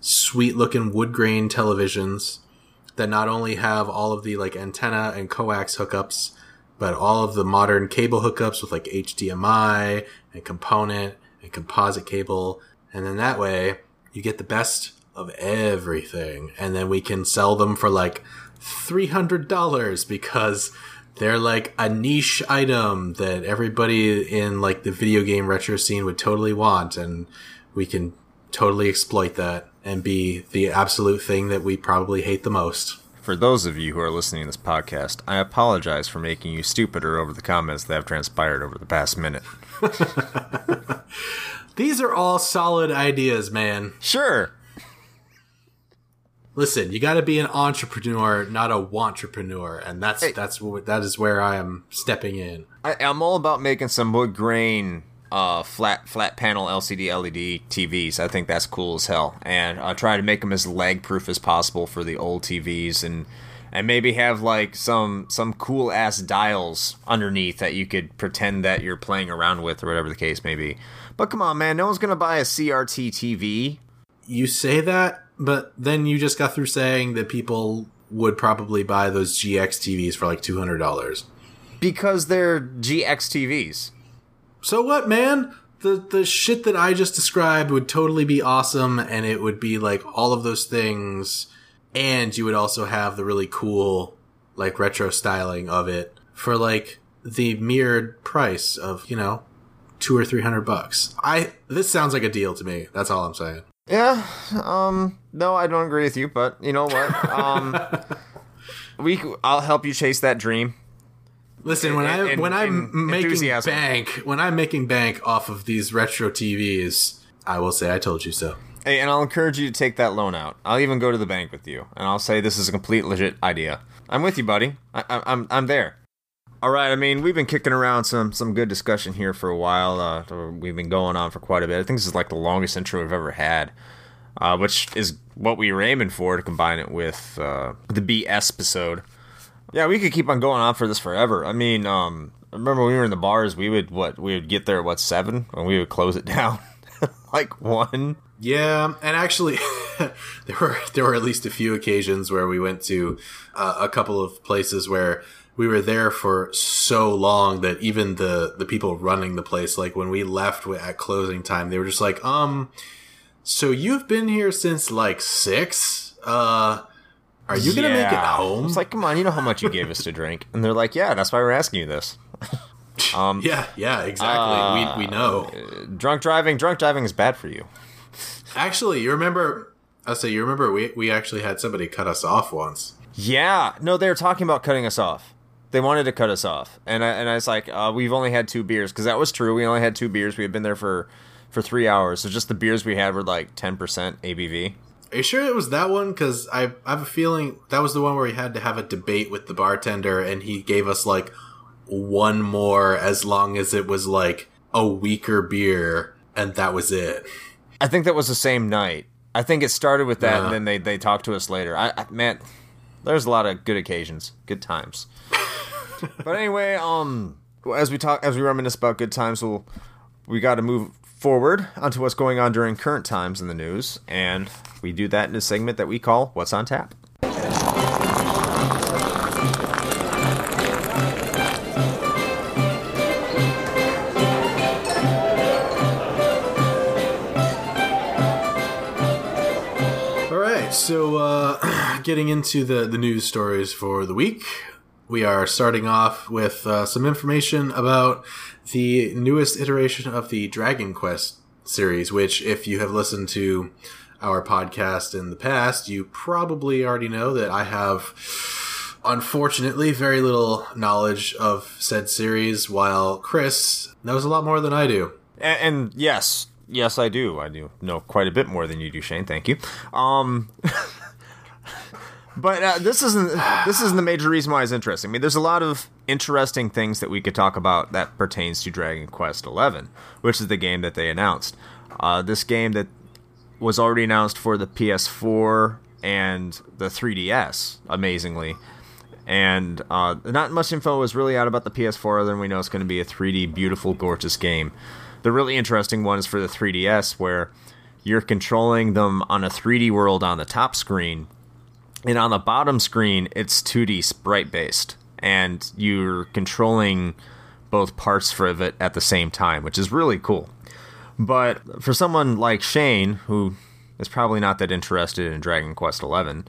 sweet looking wood grain televisions that not only have all of the like antenna and coax hookups but all of the modern cable hookups with like HDMI and component and composite cable. And then that way you get the best of everything. And then we can sell them for like $300 because they're like a niche item that everybody in like the video game retro scene would totally want. And we can totally exploit that and be the absolute thing that we probably hate the most. For those of you who are listening to this podcast, I apologize for making you stupider over the comments that have transpired over the past minute. These are all solid ideas, man. Sure. Listen, you got to be an entrepreneur, not a wantrepreneur, and that's hey. that's what that is where I am stepping in. I, am all about making some wood grain, uh, flat flat panel LCD LED TVs. I think that's cool as hell, and I try to make them as lag proof as possible for the old TVs, and and maybe have like some some cool ass dials underneath that you could pretend that you're playing around with, or whatever the case may be. But come on, man, no one's gonna buy a CRT TV. You say that, but then you just got through saying that people would probably buy those GX TVs for like two hundred dollars because they're GX TVs. So what, man? The the shit that I just described would totally be awesome, and it would be like all of those things, and you would also have the really cool like retro styling of it for like the mirrored price of you know two or three hundred bucks. I this sounds like a deal to me. That's all I'm saying. Yeah. Um. No, I don't agree with you, but you know what? Um. we. I'll help you chase that dream. Listen, when I when I'm making bank, when I'm making bank off of these retro TVs, I will say I told you so. Hey, and I'll encourage you to take that loan out. I'll even go to the bank with you, and I'll say this is a complete legit idea. I'm with you, buddy. I, I, I'm I'm there. All right. I mean, we've been kicking around some some good discussion here for a while. Uh, we've been going on for quite a bit. I think this is like the longest intro we've ever had, uh, which is what we were aiming for to combine it with uh, the BS episode. Yeah, we could keep on going on for this forever. I mean, um, remember when we were in the bars, we would what we would get there at what seven, and we would close it down like one. Yeah, and actually, there were there were at least a few occasions where we went to uh, a couple of places where we were there for so long that even the the people running the place like when we left at closing time they were just like um so you've been here since like 6 uh are you gonna make it home? It's like, come on, you know how much you gave us to drink, and they're like, yeah, that's why we're asking you this. um, yeah, yeah, exactly. Uh, we we know. Uh, drunk driving, drunk driving is bad for you. Actually, you remember? I'll say you remember we we actually had somebody cut us off once. Yeah, no, they were talking about cutting us off they wanted to cut us off, and I and I was like, uh, we've only had two beers because that was true. We only had two beers. We had been there for for three hours, so just the beers we had were like ten percent ABV. Are you sure it was that one? Because I, I have a feeling that was the one where we had to have a debate with the bartender, and he gave us like one more as long as it was like a weaker beer, and that was it. I think that was the same night. I think it started with that, and then they they talked to us later. I, I man, there's a lot of good occasions, good times but anyway, um, as we talk, as we reminisce about good times, we'll we got to move forward onto what's going on during current times in the news, and we do that in a segment that we call "What's on Tap." All right, so uh, getting into the the news stories for the week we are starting off with uh, some information about the newest iteration of the Dragon Quest series, which, if you have listened to our podcast in the past, you probably already know that I have, unfortunately, very little knowledge of said series, while Chris knows a lot more than I do. And, and yes, yes, I do. I do know quite a bit more than you do, Shane. Thank you. Um. But uh, this isn't this isn't the major reason why it's interesting. I mean, there's a lot of interesting things that we could talk about that pertains to Dragon Quest XI, which is the game that they announced. Uh, this game that was already announced for the PS4 and the 3DS, amazingly. And uh, not much info was really out about the PS4 other than we know it's going to be a 3D, beautiful, gorgeous game. The really interesting one is for the 3DS, where you're controlling them on a 3D world on the top screen and on the bottom screen it's 2D sprite based, and you're controlling both parts of it at the same time, which is really cool. But for someone like Shane, who is probably not that interested in Dragon Quest XI,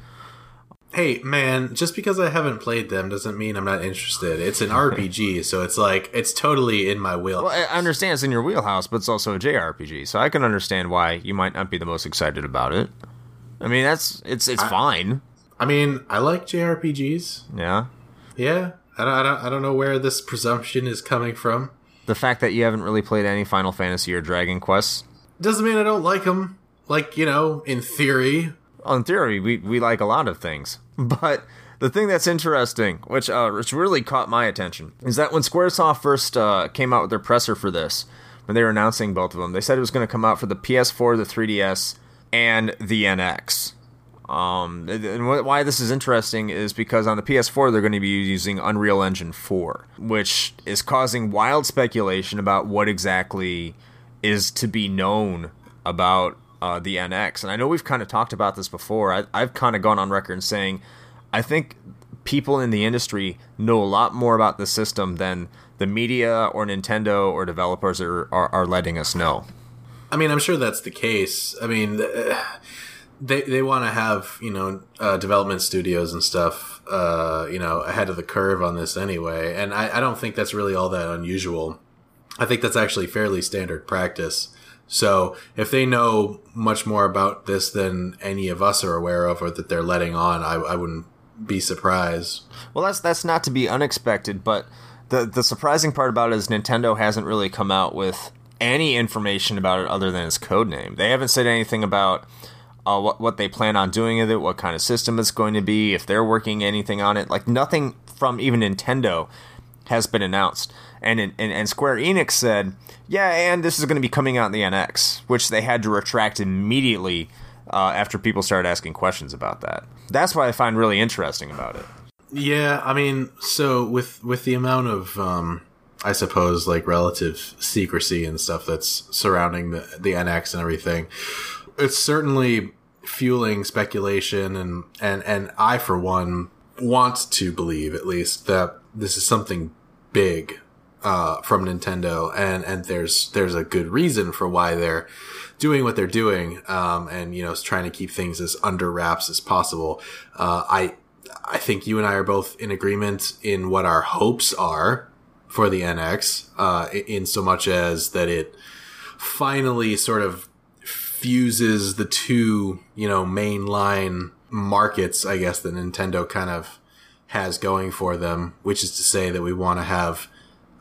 Hey, man, just because I haven't played them doesn't mean I'm not interested. It's an RPG, so it's like, it's totally in my wheel. well, I understand it's in your wheelhouse, but it's also a JRPG, so I can understand why you might not be the most excited about it. I mean, that's it's it's fine. I mean, I like JRPGs. Yeah. Yeah, I don't, I don't, I don't know where this presumption is coming from. The fact that you haven't really played any Final Fantasy or Dragon Quest Doesn't mean I don't like them. Like, you know, in theory. in theory, we, we like a lot of things. But the thing that's interesting, which uh, which really caught my attention, is that when Squaresoft first uh, came out with their presser for this, when they were announcing both of them, they said it was going to come out for the PS4, the 3DS, and the NX. Um, and wh- why this is interesting is because on the PS4 they're going to be using Unreal Engine 4, which is causing wild speculation about what exactly is to be known about uh, the NX. And I know we've kind of talked about this before. I, I've kind of gone on record saying I think people in the industry know a lot more about the system than the media or Nintendo or developers are, are, are letting us know. I mean, I'm sure that's the case. I mean, uh, they they want to have you know uh, development studios and stuff, uh, you know, ahead of the curve on this anyway. And I, I don't think that's really all that unusual. I think that's actually fairly standard practice. So if they know much more about this than any of us are aware of, or that they're letting on, I, I wouldn't be surprised. Well, that's that's not to be unexpected, but the the surprising part about it is Nintendo hasn't really come out with any information about it other than its code name. They haven't said anything about uh, what what they plan on doing with it, what kind of system it's going to be, if they're working anything on it. Like nothing from even Nintendo has been announced. And and, and Square Enix said, yeah, and this is going to be coming out in the NX, which they had to retract immediately uh, after people started asking questions about that. That's what I find really interesting about it. Yeah, I mean, so with with the amount of um I suppose like relative secrecy and stuff that's surrounding the the NX and everything, it's certainly fueling speculation and and and I for one want to believe at least that this is something big uh, from Nintendo and and there's there's a good reason for why they're doing what they're doing um, and you know trying to keep things as under wraps as possible. Uh, I I think you and I are both in agreement in what our hopes are for the NX, uh, in so much as that it finally sort of fuses the two, you know, mainline markets, I guess, that Nintendo kind of has going for them, which is to say that we want to have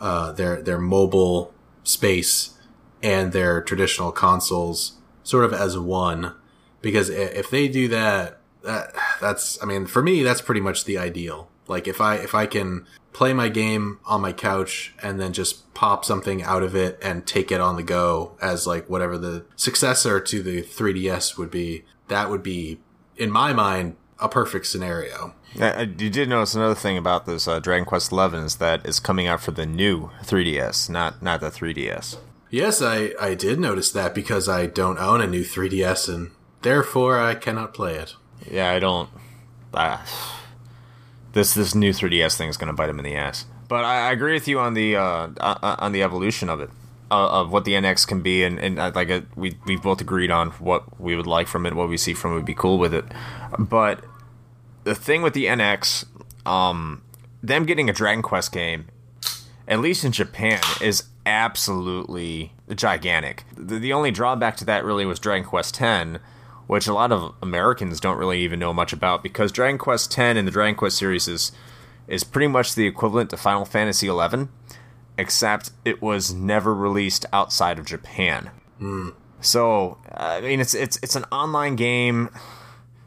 uh, their their mobile space and their traditional consoles sort of as one. Because if they do that, that that's I mean, for me, that's pretty much the ideal. Like if I if I can play my game on my couch and then just pop something out of it and take it on the go as like whatever the successor to the 3DS would be, that would be in my mind a perfect scenario. You did notice another thing about this uh, Dragon Quest XI is that it's coming out for the new 3DS, not not the 3DS. Yes, I I did notice that because I don't own a new 3DS and therefore I cannot play it. Yeah, I don't. Uh, this this new 3DS thing is going to bite him in the ass. But I, I agree with you on the uh, uh, on the evolution of it, uh, of what the NX can be, and and uh, like uh we we both agreed on what we would like from it, what we see from it would be cool with it. But the thing with the NX, um, them getting a Dragon Quest game, at least in Japan, is absolutely gigantic. The, the only drawback to that really was Dragon Quest X, which a lot of Americans don't really even know much about because Dragon Quest X and the Dragon Quest series is is pretty much the equivalent to Final Fantasy XI, except it was never released outside of Japan. Hmm. So I mean, it's it's it's an online game.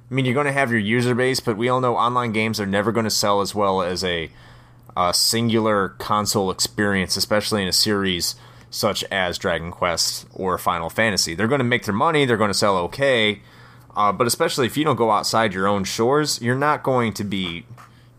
I mean, you're going to have your user base, but we all know online games are never going to sell as well as a, a singular console experience, especially in a series such as Dragon Quest or Final Fantasy. They're going to make their money, they're going to sell okay, uh, but especially if you don't go outside your own shores, you're not going to be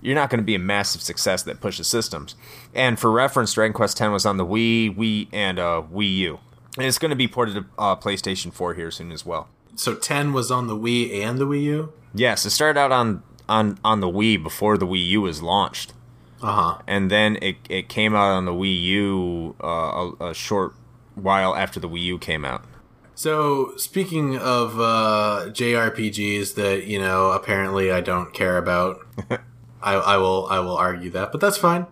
you're not going to be a massive success that pushes systems. And for reference, Dragon Quest X was on the Wii, Wii, and uh, Wii U, and it's going to be ported to uh, PlayStation 4 here soon as well. So 10 was on the Wii and the Wii U? Yes, it started out on on on the Wii before the Wii U was launched, Uh-huh. and then it it came out on the Wii U uh, a, a short while after the Wii U came out. So speaking of uh, JRPGs that, you know, apparently I don't care about, I, I will I will argue that, but that's fine.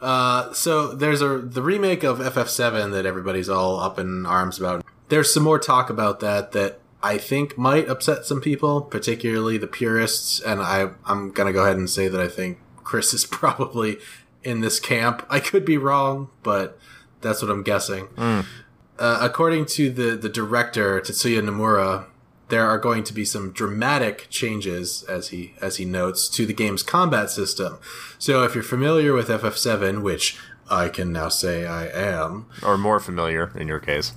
Uh, so there's a the remake of FF7 that everybody's all up in arms about. There's some more talk about that that I think might upset some people, particularly the purists, and I I'm gonna go ahead and say that I think Chris is probably in this camp. I could be wrong, but that's what I'm guessing. Uh, according to the the director Tetsuya Nomura, there are going to be some dramatic changes, as he as he notes, to the game's combat system. So, if you're familiar with FF7, which I can now say I am, Or more familiar in your case.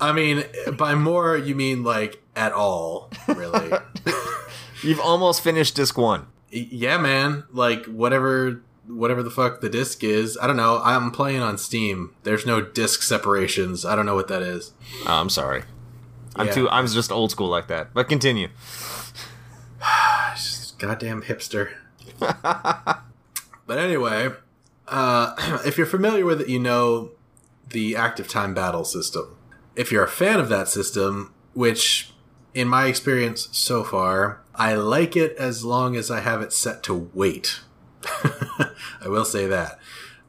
I mean by more you mean like at all, really. You've almost finished disc one. Yeah, man. Like whatever whatever the fuck the disc is. I don't know. I'm playing on Steam. There's no disc separations. I don't know what that is. Oh, I'm sorry. I'm Yeah. too. I'm just old school like that. But continue. Goddamn hipster. but anyway, uh, if you're familiar with it, you know the active time battle system. If you're a fan of that system, which in my experience so far, I like it as long as I have it set to wait. I will say that.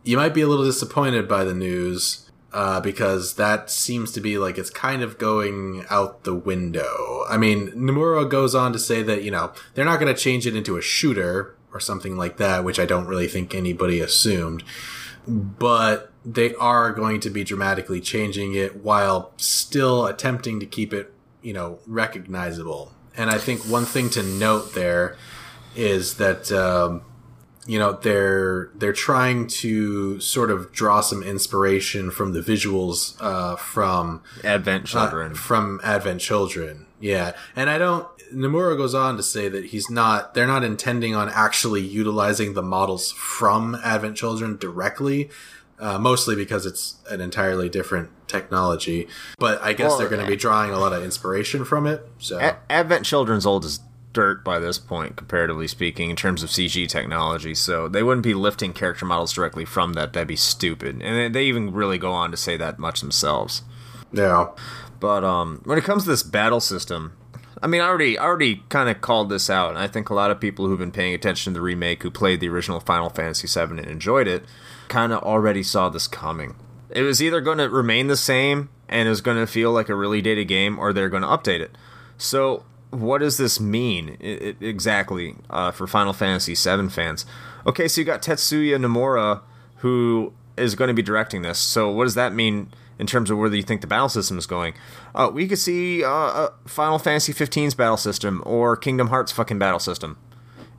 You might be a little disappointed by the news uh, because that seems to be like it's kind of going out the window. I mean, Nomura goes on to say that, you know, they're not going to change it into a shooter or something like that, which I don't really think anybody assumed. But they are going to be dramatically changing it while still attempting to keep it, you know, recognizable. And I think one thing to note there is that um, you know they're they're trying to sort of draw some inspiration from the visuals uh, from Advent Children. uh, from Advent Children. Yeah, and I don't. Nomura goes on to say that he's not. They're not intending on actually utilizing the models from Advent Children directly. Uh, mostly because it's an entirely different technology, but I guess Well, they're going to be drawing a lot of inspiration from it. So A- Advent Children's old as dirt by this point, comparatively speaking, in terms of CG technology. So they wouldn't be lifting character models directly from that. That'd be stupid. And they- they even really go on to say that much themselves. yeah, But um, when it comes to this battle system, I mean, I already, I already kind of called this out, and I think a lot of people who've been paying attention to the remake, who played the original Final Fantasy VII and enjoyed it, kind of already saw this coming. It was either going to remain the same and is going to feel like a really dated game, or they're going to update it. So, what does this mean i- i- exactly uh, for Final Fantasy VII fans? Okay, so you got Tetsuya Nomura, who is going to be directing this. So, what does that mean in terms of where you think the battle system is going? Uh, we could see uh, uh, Final Fantasy 15's battle system or Kingdom Hearts fucking battle system.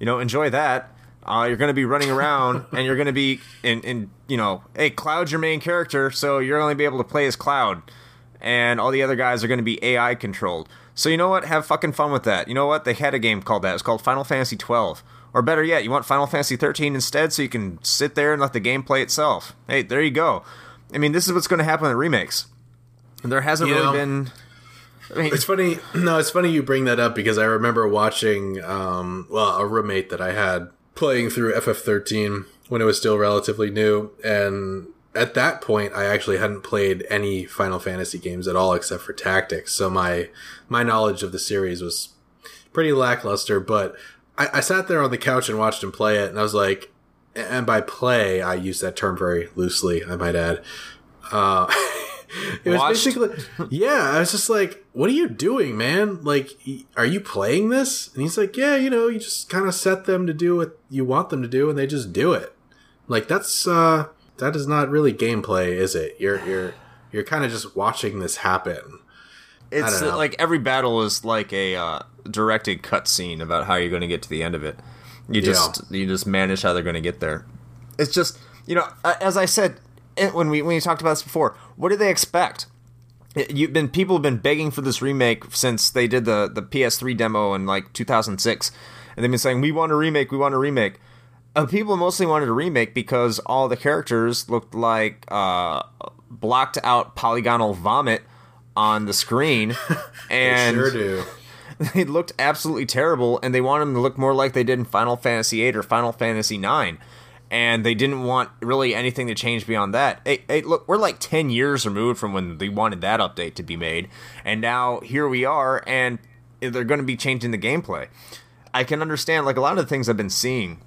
You know, enjoy that. Uh, you're going to be running around and you're going to be in, in, you know, hey, Cloud's your main character, so you're going to be able to play as Cloud. And all the other guys are going to be AI controlled. So you know what? Have fucking fun with that. You know what? They had a game called that. It's called Final Fantasy 12. Or better yet, you want Final Fantasy 13 instead so you can sit there and let the game play itself. Hey, there you go. I mean, this is what's going to happen in remakes. There hasn't You really know- been. I mean, It's funny. No, it's funny you bring that up because I remember watching, um, well, a roommate that I had playing through FF13 when it was still relatively new, and at that point, I actually hadn't played any Final Fantasy games at all except for Tactics. So my my knowledge of the series was pretty lackluster. But I, I sat there on the couch and watched him play it, and I was like, and by play, I use that term very loosely. I might add. Uh, it was Watched. basically yeah. I was just like, "What are you doing, man? Like, are you playing this?" And he's like, "Yeah, you know, you just kind of set them to do what you want them to do, and they just do it." Like that's uh that is not really gameplay, is it? You're you're you're kind of just watching this happen. It's like every battle is like a uh, directed cutscene about how you're going to get to the end of it. You just you just manage how they're going to get there. It's just you know, as I said when we when we talked about this before, what do they expect? You've been people have been begging for this remake since they did the the PS3 demo in like 2006, and they've been saying we want a remake, we want a remake. Uh, people mostly wanted a remake because all the characters looked like uh, blocked out polygonal vomit on the screen, and sure do. they looked absolutely terrible, and they wanted them to look more like they did in Final Fantasy VIII or Final Fantasy IX. And they didn't want really anything to change beyond that. Hey, hey, look, we're like 10 years removed from when they wanted that update to be made. And now here we are, and they're going to be changing the gameplay. I can understand, like, a lot of the things I've been seeing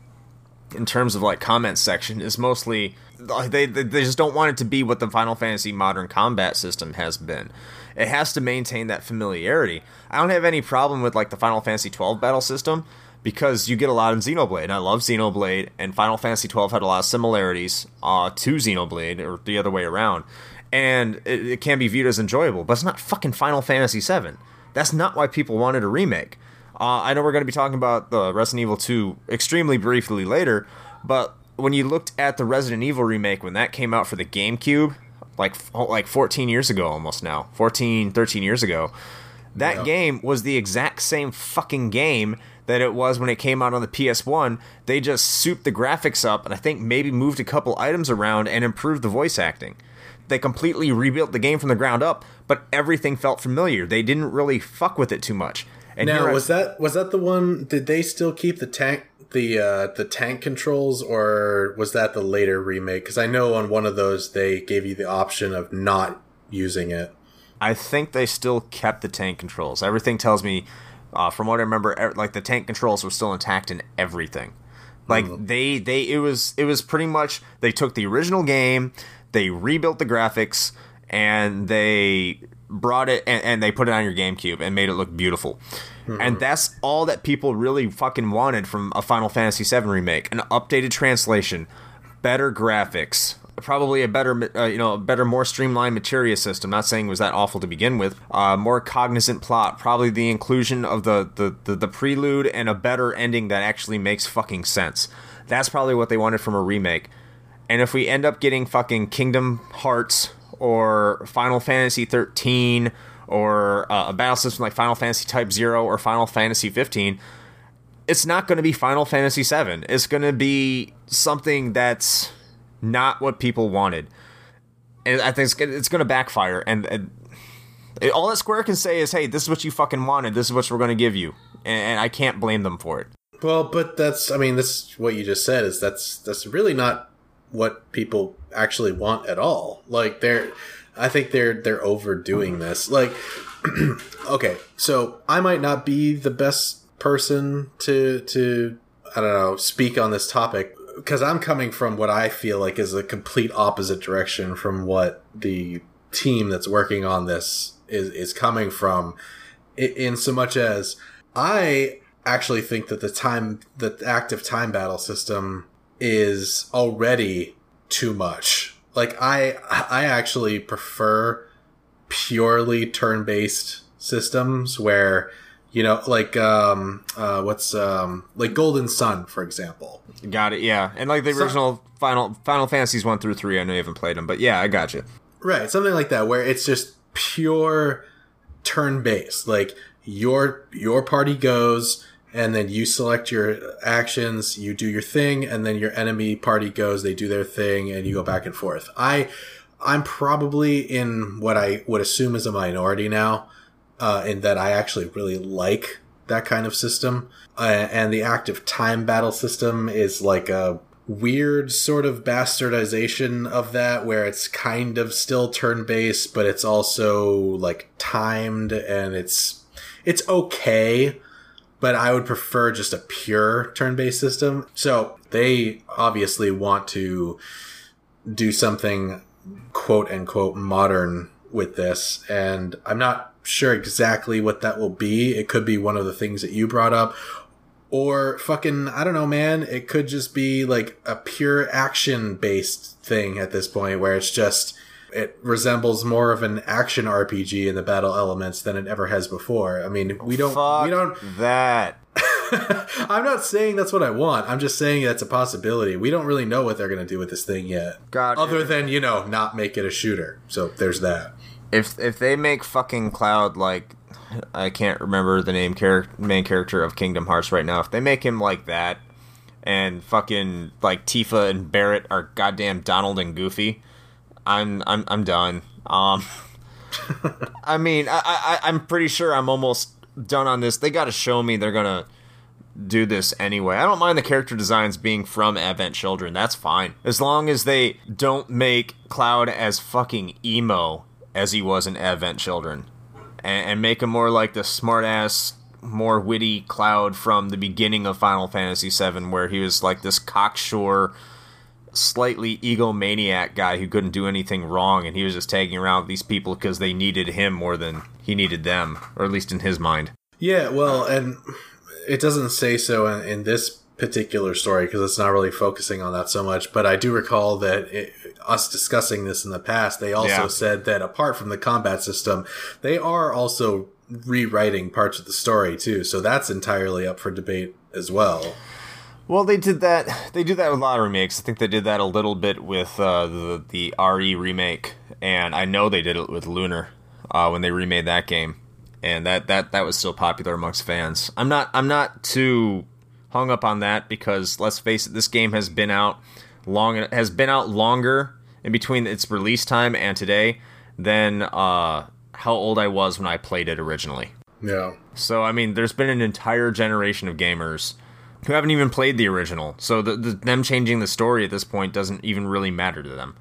in terms of like comment section is mostly they they they just don't want it to be what the Final Fantasy modern combat system has been. It has to maintain that familiarity. I don't have any problem with like the Final Fantasy 12 battle system because you get a lot in Xenoblade. And I love Xenoblade, and Final Fantasy 12 had a lot of similarities uh, to Xenoblade, or the other way around. And it, it can be viewed as enjoyable, but it's not fucking Final Fantasy 7. That's not why people wanted a remake. Uh, I know we're going to be talking about the Resident Evil 2 extremely briefly later, but when you looked at the Resident Evil remake when that came out for the GameCube, like like 14 years ago almost now, 14, 13 years ago, that Yeah. game was the exact same fucking game that it was when it came out on the PS1. They just souped the graphics up and I think maybe moved a couple items around and improved the voice acting. They completely rebuilt the game from the ground up, but everything felt familiar. They didn't really fuck with it too much. And Now here I- was that was that the one? Did they still keep the tank the uh, the tank controls, or was that the later remake? Because I know on one of those they gave you the option of not using it. I think they still kept the tank controls. Everything tells me, uh, from what I remember, like the tank controls were still intact in everything. Like they they it was it was pretty much they took the original game, they rebuilt the graphics, and they brought it and, and they put it on your GameCube and made it look beautiful. And that's all that people really fucking wanted from a Final Fantasy VII remake: an updated translation, better graphics, probably a better, uh, you know, a better, more streamlined materia system. Not saying it was that awful to begin with. Uh, more cognizant plot, probably the inclusion of the, the the the prelude and a better ending that actually makes fucking sense. That's probably what they wanted from a remake. And if we end up getting fucking Kingdom Hearts or Final Fantasy 13 or uh, a battle system like Final Fantasy Type 0 or Final Fantasy 15, it's not going to be Final Fantasy 7. It's going to be something that's not what people wanted. And I think it's, it's going to backfire. And, and all that Square can say is, hey, this is what you fucking wanted. This is what we're going to give you. And, and I can't blame them for it. Well, but that's I mean, this what you just said is that's that's really not what people actually want at all. Like they're I think they're they're overdoing this. Like okay, so I might not be the best person to to I don't know, speak on this topic because I'm coming from what I feel like is a complete opposite direction from what the team that's working on this is is coming from in so much as I actually think that the time the active time battle system is already too much. Like I I actually prefer purely turn-based systems where you know like um uh what's um like Golden Sun for example. Got it, yeah. And like the So- original Final Final Fantasies 1 through 3, I know you haven't played them, but yeah, I got you. Right, something like that where it's just pure turn-based. Like your your party goes and then you select your actions, you do your thing and then your enemy party goes, they do their thing and you go back and forth. I I'm probably in what I would assume is a minority now uh, in that I actually really like that kind of system. Uh, and the active time battle system is like a weird sort of bastardization of that where it's kind of still turn based, but it's also like timed and it's, it's okay. But I would prefer just a pure turn based system. So they obviously want to do something quote unquote modern with this, and I'm not sure exactly what that will be. It could be one of the things that you brought up, or fucking I don't know, man. It could just be like a pure action based thing at this point, where it's just it resembles more of an action RPG in the battle elements than it ever has before. I mean, we don't Fuck we don't that. I'm not saying that's what I want. I'm just saying that's a possibility. We don't really know what they're going to do with this thing yet. God. Other than, you know, not make it a shooter. So there's that. If if they make fucking Cloud like I can't remember the name char- main character of Kingdom Hearts right now. If they make him like that, and fucking like Tifa and Barret are goddamn Donald and Goofy, I'm I'm I'm done. Um, I mean, I, I I'm pretty sure I'm almost done on this. They got to show me they're gonna do this anyway. I don't mind the character designs being from Advent Children. That's fine. As long as they don't make Cloud as fucking emo as he was in Advent Children. And, and make him more like the smartass, more witty Cloud from the beginning of Final Fantasy VII, where he was like this cocksure, slightly egomaniac guy who couldn't do anything wrong, and he was just tagging around with these people because they needed him more than he needed them, or at least in his mind. Yeah, well, and it doesn't say so in, in this particular story because it's not really focusing on that so much. But I do recall that it, us discussing this in the past, they also Yeah. said that apart from the combat system, they are also rewriting parts of the story too. So that's entirely up for debate as well. Well, they did that. They do that with a lot of remakes. I think they did that a little bit with uh, the the RE remake, and I know they did it with Lunar uh, when they remade that game, and that, that that was still popular amongst fans. I'm not I'm not too hung up on that because let's face it, this game has been out long has been out longer in between its release time and today than uh, how old I was when I played it originally. Yeah. So I mean, there's been an entire generation of gamers who haven't even played the original. So the, the, them changing the story at this point doesn't even really matter to them.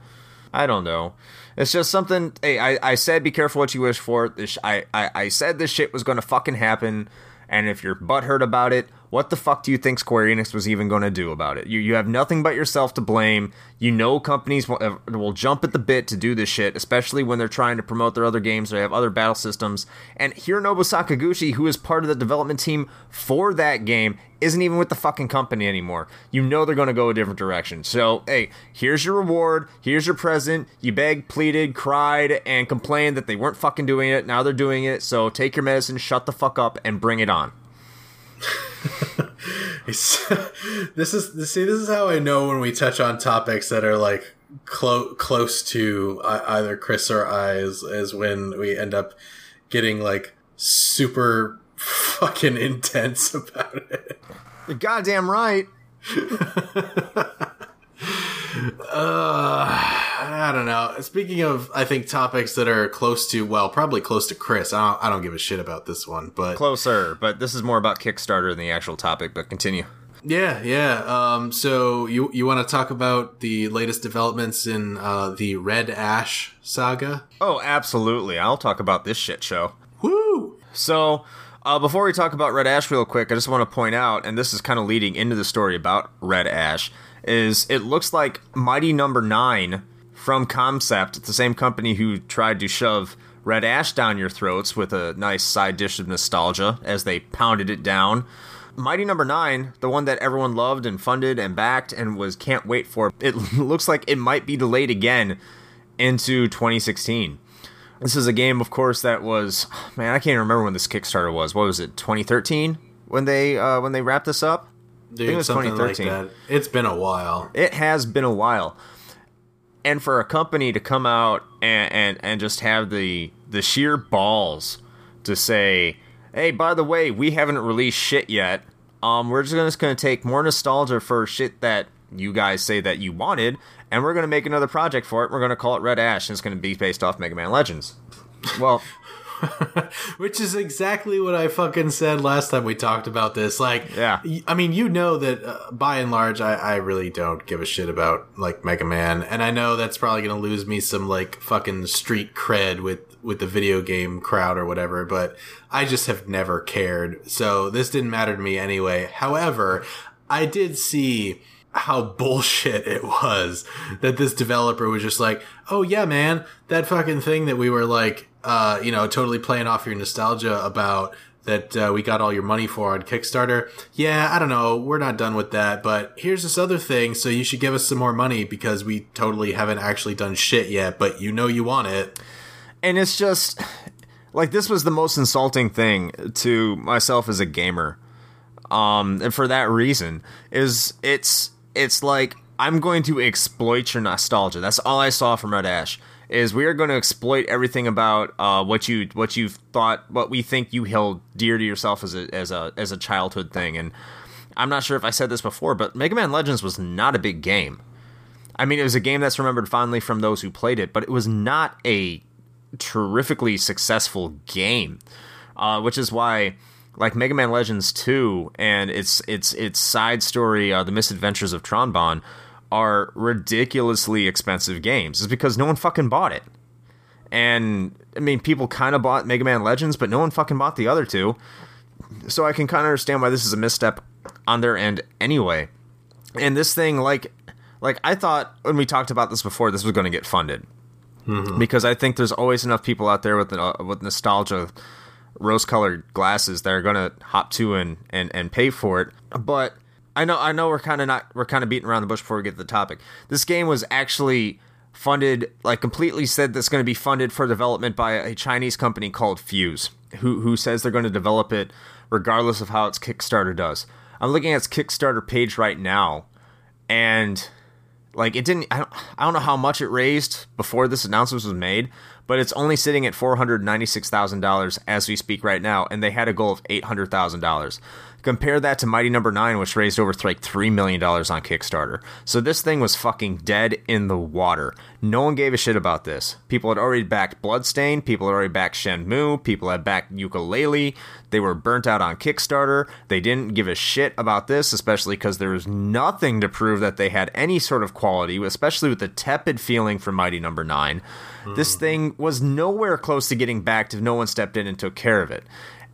I don't know. It's just something. Hey, I, I said be careful what you wish for. This I, I I said this shit was gonna fucking happen. And if you're butthurt about it, what the fuck do you think Square Enix was even going to do about it? You you have nothing but yourself to blame. You know companies will, will jump at the bit to do this shit, especially when they're trying to promote their other games or have other battle systems. And Hironobu Sakaguchi, who is part of the development team for that game, isn't even with the fucking company anymore. You know they're going to go a different direction. So, hey, here's your reward. Here's your present. You begged, pleaded, cried, and complained that they weren't fucking doing it. Now they're doing it. So take your medicine, shut the fuck up, and bring it on. This is see this is how I know when we touch on topics that are like clo- close to I- either Chris or I is, is when we end up getting like super fucking intense about it. You're goddamn right. Uh, I don't know. Speaking of, I think topics that are close to, well, probably close to Chris. I don't, I don't give a shit about this one, but Closer, but this is more about Kickstarter than the actual topic, but continue. yeah, yeah. Um, so you you want to talk about the latest developments in uh, the Red Ash saga? Oh, absolutely. I'll talk about this shit show. Woo! So, uh, before we talk about Red Ash real quick, I just want to point out, and this is kind of leading into the story about Red Ash, is it looks like Mighty Number Nine from Comcept, the same company who tried to shove Red Ash down your throats with a nice side dish of nostalgia as they pounded it down. Mighty Number Nine, the one that everyone loved and funded and backed and was can't wait for, it looks like it might be delayed again into 2016. This is a game, of course, that was man. I can't remember when this Kickstarter was. What was it? 2013 when they uh, when they wrapped this up. Dude, it was something like 2013. that. It's been a while. It has been a while, and for a company to come out and and, and just have the the sheer balls to say, "Hey, by the way, we haven't released shit yet. Um, we're just gonna, just gonna take more nostalgia for shit that you guys say that you wanted, and we're gonna make another project for it. We're gonna call it Red Ash, and it's gonna be based off Mega Man Legends." Well. Which is exactly what I fucking said last time we talked about this. Like, Yeah. I mean, you know that uh, by and large, I, I really don't give a shit about like Mega Man, and I know that's probably gonna lose me some like fucking street cred with with the video game crowd or whatever. But I just have never cared, so this didn't matter to me anyway. However, I did see how bullshit it was that this developer was just like, oh yeah, man, that fucking thing that we were like, uh, you know, totally playing off your nostalgia about that uh, we got all your money for on Kickstarter. Yeah, I don't know, we're not done with that, but here's this other thing, so you should give us some more money because we totally haven't actually done shit yet, but you know you want it. And it's just like this was the most insulting thing to myself as a gamer. Um, and for that reason is it's it's like I'm going to exploit your nostalgia. That's all I saw from Red Ash. Is we are going to exploit everything about uh, what you what you've thought, what we think you held dear to yourself as a as a as a childhood thing. And I'm not sure if I said this before, but Mega Man Legends was not a big game. I mean, it was a game that's remembered fondly from those who played it, but it was not a terrifically successful game, uh, which is why like Mega Man Legends 2 and its its its side story, uh, The Misadventures of Tron Bonne, are ridiculously expensive games. Is because no one fucking bought it. And I mean, people kind of bought Mega Man Legends, but no one fucking bought the other two. So I can kind of understand why this is a misstep on their end anyway. And this thing, like, like I thought when we talked about this before, this was going to get funded. Mm-hmm. Because I think there's always enough people out there with uh, with nostalgia, rose-colored glasses that are gonna hop to and, and and pay for it. But I know I know we're kind of not we're kind of beating around the bush before we get to the topic. This game was actually funded like completely said that's going to be funded for development by a Chinese company called FUZE, who who says they're going to develop it regardless of how its Kickstarter does. I'm looking at its Kickstarter page right now, and like it didn't I don't, I don't know how much it raised before this announcement was made but it's only sitting at $496,000 as we speak right now and they had a goal of $800,000 Compare that to Mighty Number no. Nine, which raised over like three million dollars on Kickstarter. So this thing was fucking dead in the water. No one gave a shit about this. People had already backed Bloodstained. People had already backed Shenmue. People had backed Yooka-Laylee. They were burnt out on Kickstarter. They didn't give a shit about this, especially because there was nothing to prove that they had any sort of quality, especially with the tepid feeling for Mighty Number no. Nine. Mm. This thing was nowhere close to getting backed if no one stepped in and took care of it.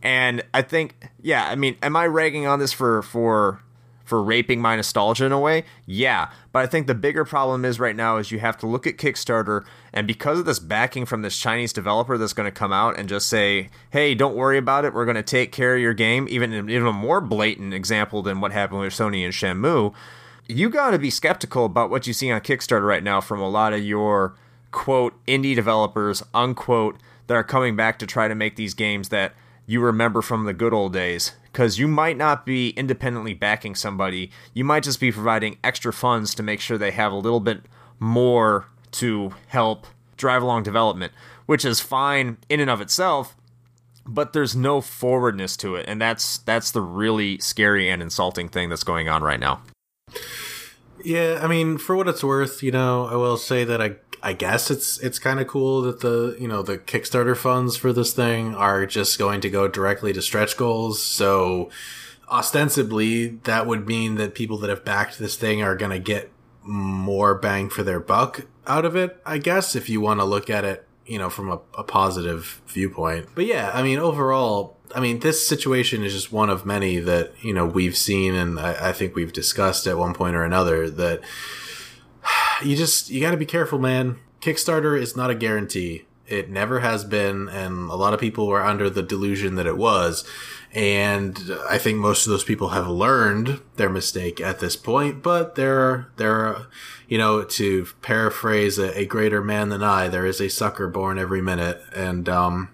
And I think, yeah, I mean, am I ragging on this for for for raping my nostalgia in a way? Yeah, but I think the bigger problem is right now is you have to look at Kickstarter, and because of this backing from this Chinese developer that's going to come out and just say, "Hey, don't worry about it. We're going to take care of your game," even even a more blatant example than what happened with Sony and Shenmue. You got to be skeptical about what you see on Kickstarter right now from a lot of your quote indie developers unquote that are coming back to try to make these games that you remember from the good old days because you might not be independently backing somebody. You might just be providing extra funds to make sure they have a little bit more to help drive along development, which is fine in and of itself, but there's no forwardness to it, and that's that's the really scary and insulting thing that's going on right now. Yeah, I mean, for what it's worth, you know, I will say that I I guess it's it's kind of cool that the you know the Kickstarter funds for this thing are just going to go directly to stretch goals. So ostensibly, that would mean that people that have backed this thing are going to get more bang for their buck out of it. I guess if you want to look at it, you know, from a, a positive viewpoint. But yeah, I mean, overall, I mean, this situation is just one of many that you know we've seen, and I, I think we've discussed at one point or another that you just you got to be careful, man. Kickstarter is not a guarantee. It never has been, and a lot of people were under the delusion that it was. And I think most of those people have learned their mistake at this point. But there, are, there, are, you know, to paraphrase a, a greater man than I, there is a sucker born every minute. And um,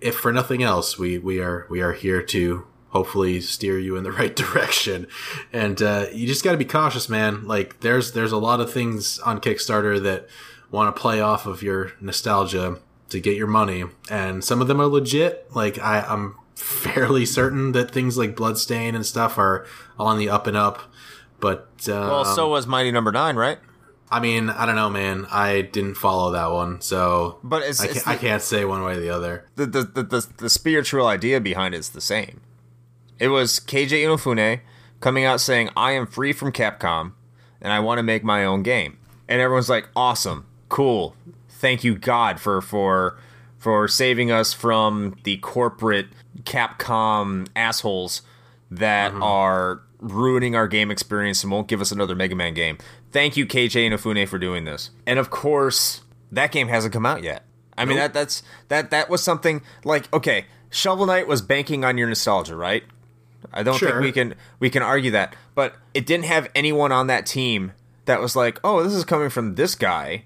if for nothing else, we we are we are here to hopefully steer you in the right direction. And uh, you just got to be cautious, man. Like there's there's a lot of things on Kickstarter that want to play off of your nostalgia to get your money, and some of them are legit. Like I, I'm fairly certain that things like Bloodstained and stuff are on the up and up. But uh, well, so was Mighty Number no. Nine, right? I mean, I don't know, man. I didn't follow that one, so but it's, I, can't, the, I can't say one way or the other. The, the the, the the spiritual idea behind it is the same. It was Keiji Inafune coming out saying, I am free from Capcom and I want to make my own game. And everyone's like, awesome, cool. Thank you, God, for for for saving us from the corporate Capcom assholes that mm-hmm. are ruining our game experience and won't give us another Mega Man game. Thank you, Keiji Inafune, for doing this. And of course, that game hasn't come out yet. I mean, Nope. that that's that that was something like okay, Shovel Knight was banking on your nostalgia, right? I don't Sure. think we can we can argue that, but it didn't have anyone on that team that was like, "Oh, this is coming from this guy."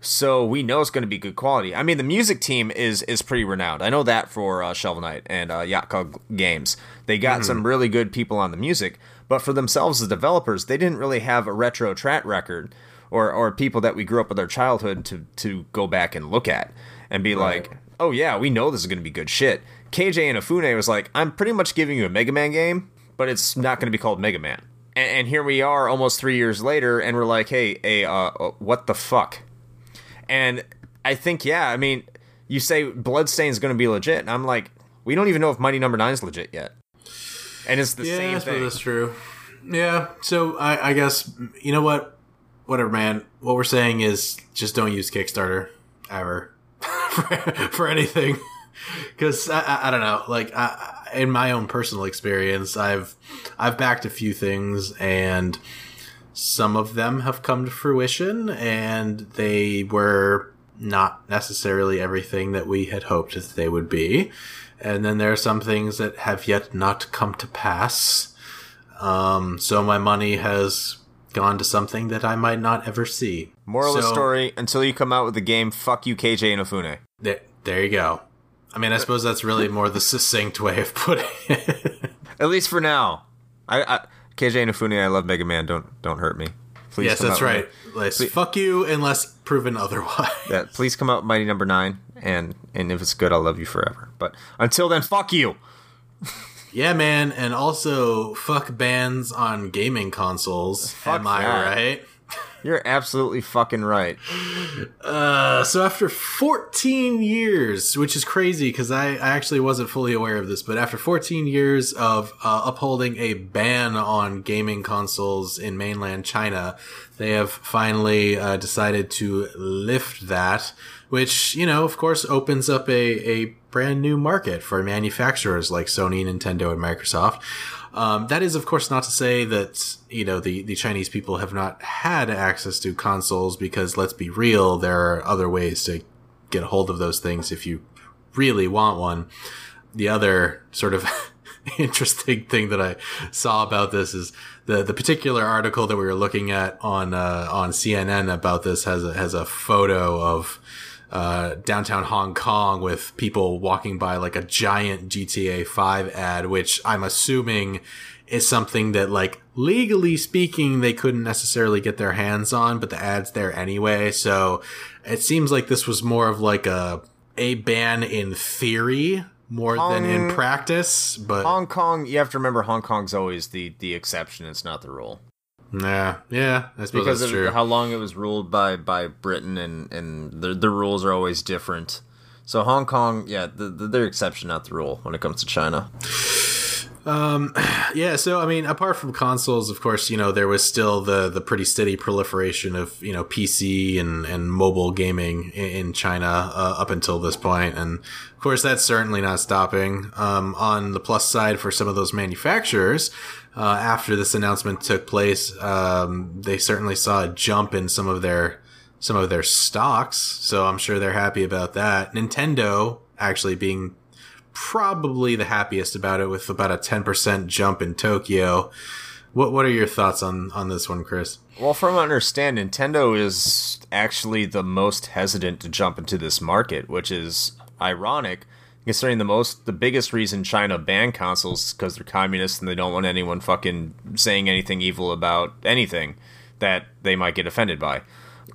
So we know it's going to be good quality. I mean, the music team is is pretty renowned. I know that for uh, Shovel Knight and uh, Yacht Games, they got some really good people on the music. But for themselves as developers, they didn't really have a retro track record or or people that we grew up with our childhood to to go back and look at and be Right. like, oh yeah, we know this is going to be good shit. Keiji Inafune was like, I'm pretty much giving you a Mega Man game, but it's not going to be called Mega Man. And, and here we are, almost three years later, and we're like, hey, hey, uh, uh, what the fuck? And I think, yeah, I mean, you say Bloodstained's going to be legit, and I'm like, we don't even know if Mighty Number Nine is legit yet. And it's the yeah, same thing. that's true. Yeah, so I, I guess you know what, whatever, man. What we're saying is just don't use Kickstarter ever for, for anything, because I, I, I don't know. Like I, in my own personal experience, I've I've backed a few things and some of them have come to fruition and they were not necessarily everything that we had hoped that they would be. And then there are some things that have yet not come to pass. Um, so my money has gone to something that I might not ever see. Moral of the story: Until you come out with the game, fuck you, Keiji Inafune. There, there you go. I mean, I suppose that's really more the succinct way of putting it. At least for now. I, I Keiji Inafune, I love Mega Man. Don't don't hurt me. Please. yes, that's right. Let's fuck you unless proven otherwise. Yeah, please come out Mighty Number Nine, and and if it's good, I'll love you forever. But until then, fuck you. Yeah, man, and also fuck bans on gaming consoles. Fuck Am I that. right? You're absolutely fucking right. Uh, so after 14 years, which is crazy because I, I actually wasn't fully aware of this, but after 14 years of uh, upholding a ban on gaming consoles in mainland China, they have finally uh, decided to lift that, which, you know, of course, opens up a, a brand new market for manufacturers like Sony, Nintendo, and Microsoft. Um, that is, of course, not to say that you know the the Chinese people have not had access to consoles because let's be real, there are other ways to get a hold of those things if you really want one. The other sort of interesting thing that I saw about this is the the particular article that we were looking at on uh, on CNN about this has a, has a photo of uh, downtown Hong Kong with people walking by like a giant GTA 5 ad, which I'm assuming is something that like legally speaking they couldn't necessarily get their hands on, but the ad's there anyway. So it seems like this was more of like a a ban in theory more than in practice. But Hong Kong, you have to remember Hong Kong's always the the exception. It's not the rule yeah, yeah, I suppose because that's of true. how long it was ruled by by Britain, and and the the rules are always different. So Hong Kong, yeah, the, the, they're exception, not the rule when it comes to China. Um, Yeah, so I mean, apart from consoles, of course, you know, there was still the the pretty steady proliferation of you know PC and and mobile gaming in, in China uh, up until this point, and of course, that's certainly not stopping. Um, on the plus side, for some of those manufacturers, uh, after this announcement took place, um, they certainly saw a jump in some of their some of their stocks. So I'm sure they're happy about that. Nintendo actually being probably the happiest about it with about a 10% jump in Tokyo. What what are your thoughts on on this one, Chris? Well, from what I understand, Nintendo is actually the most hesitant to jump into this market, which is ironic, considering the most the biggest reason China banned consoles because they're communists and they don't want anyone fucking saying anything evil about anything that they might get offended by.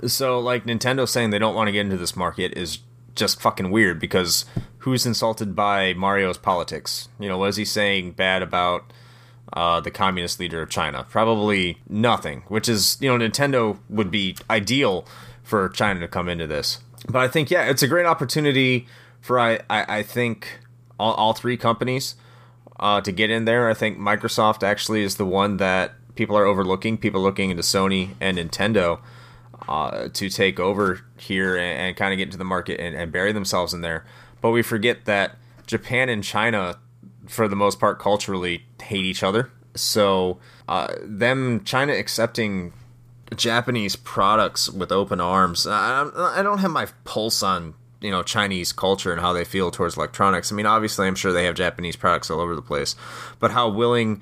So, like Nintendo saying they don't want to get into this market is just fucking weird because who's insulted by Mario's politics? You know, what is he saying bad about? uh, the communist leader of China? Probably nothing, which is, you know, Nintendo would be ideal for China to come into this. But I think, yeah, it's a great opportunity for, I, I, I think, all, all three companies uh, to get in there. I think Microsoft actually is the one that people are overlooking. People looking into Sony and Nintendo uh, to take over here and, and kind of get into the market and, and bury themselves in there. But we forget that Japan and China, for the most part, culturally hate each other So, uh, them China accepting Japanese products with open arms. I, I don't have my pulse on you know Chinese culture and how they feel towards electronics. I mean, obviously, I'm sure they have Japanese products all over the place, but how willing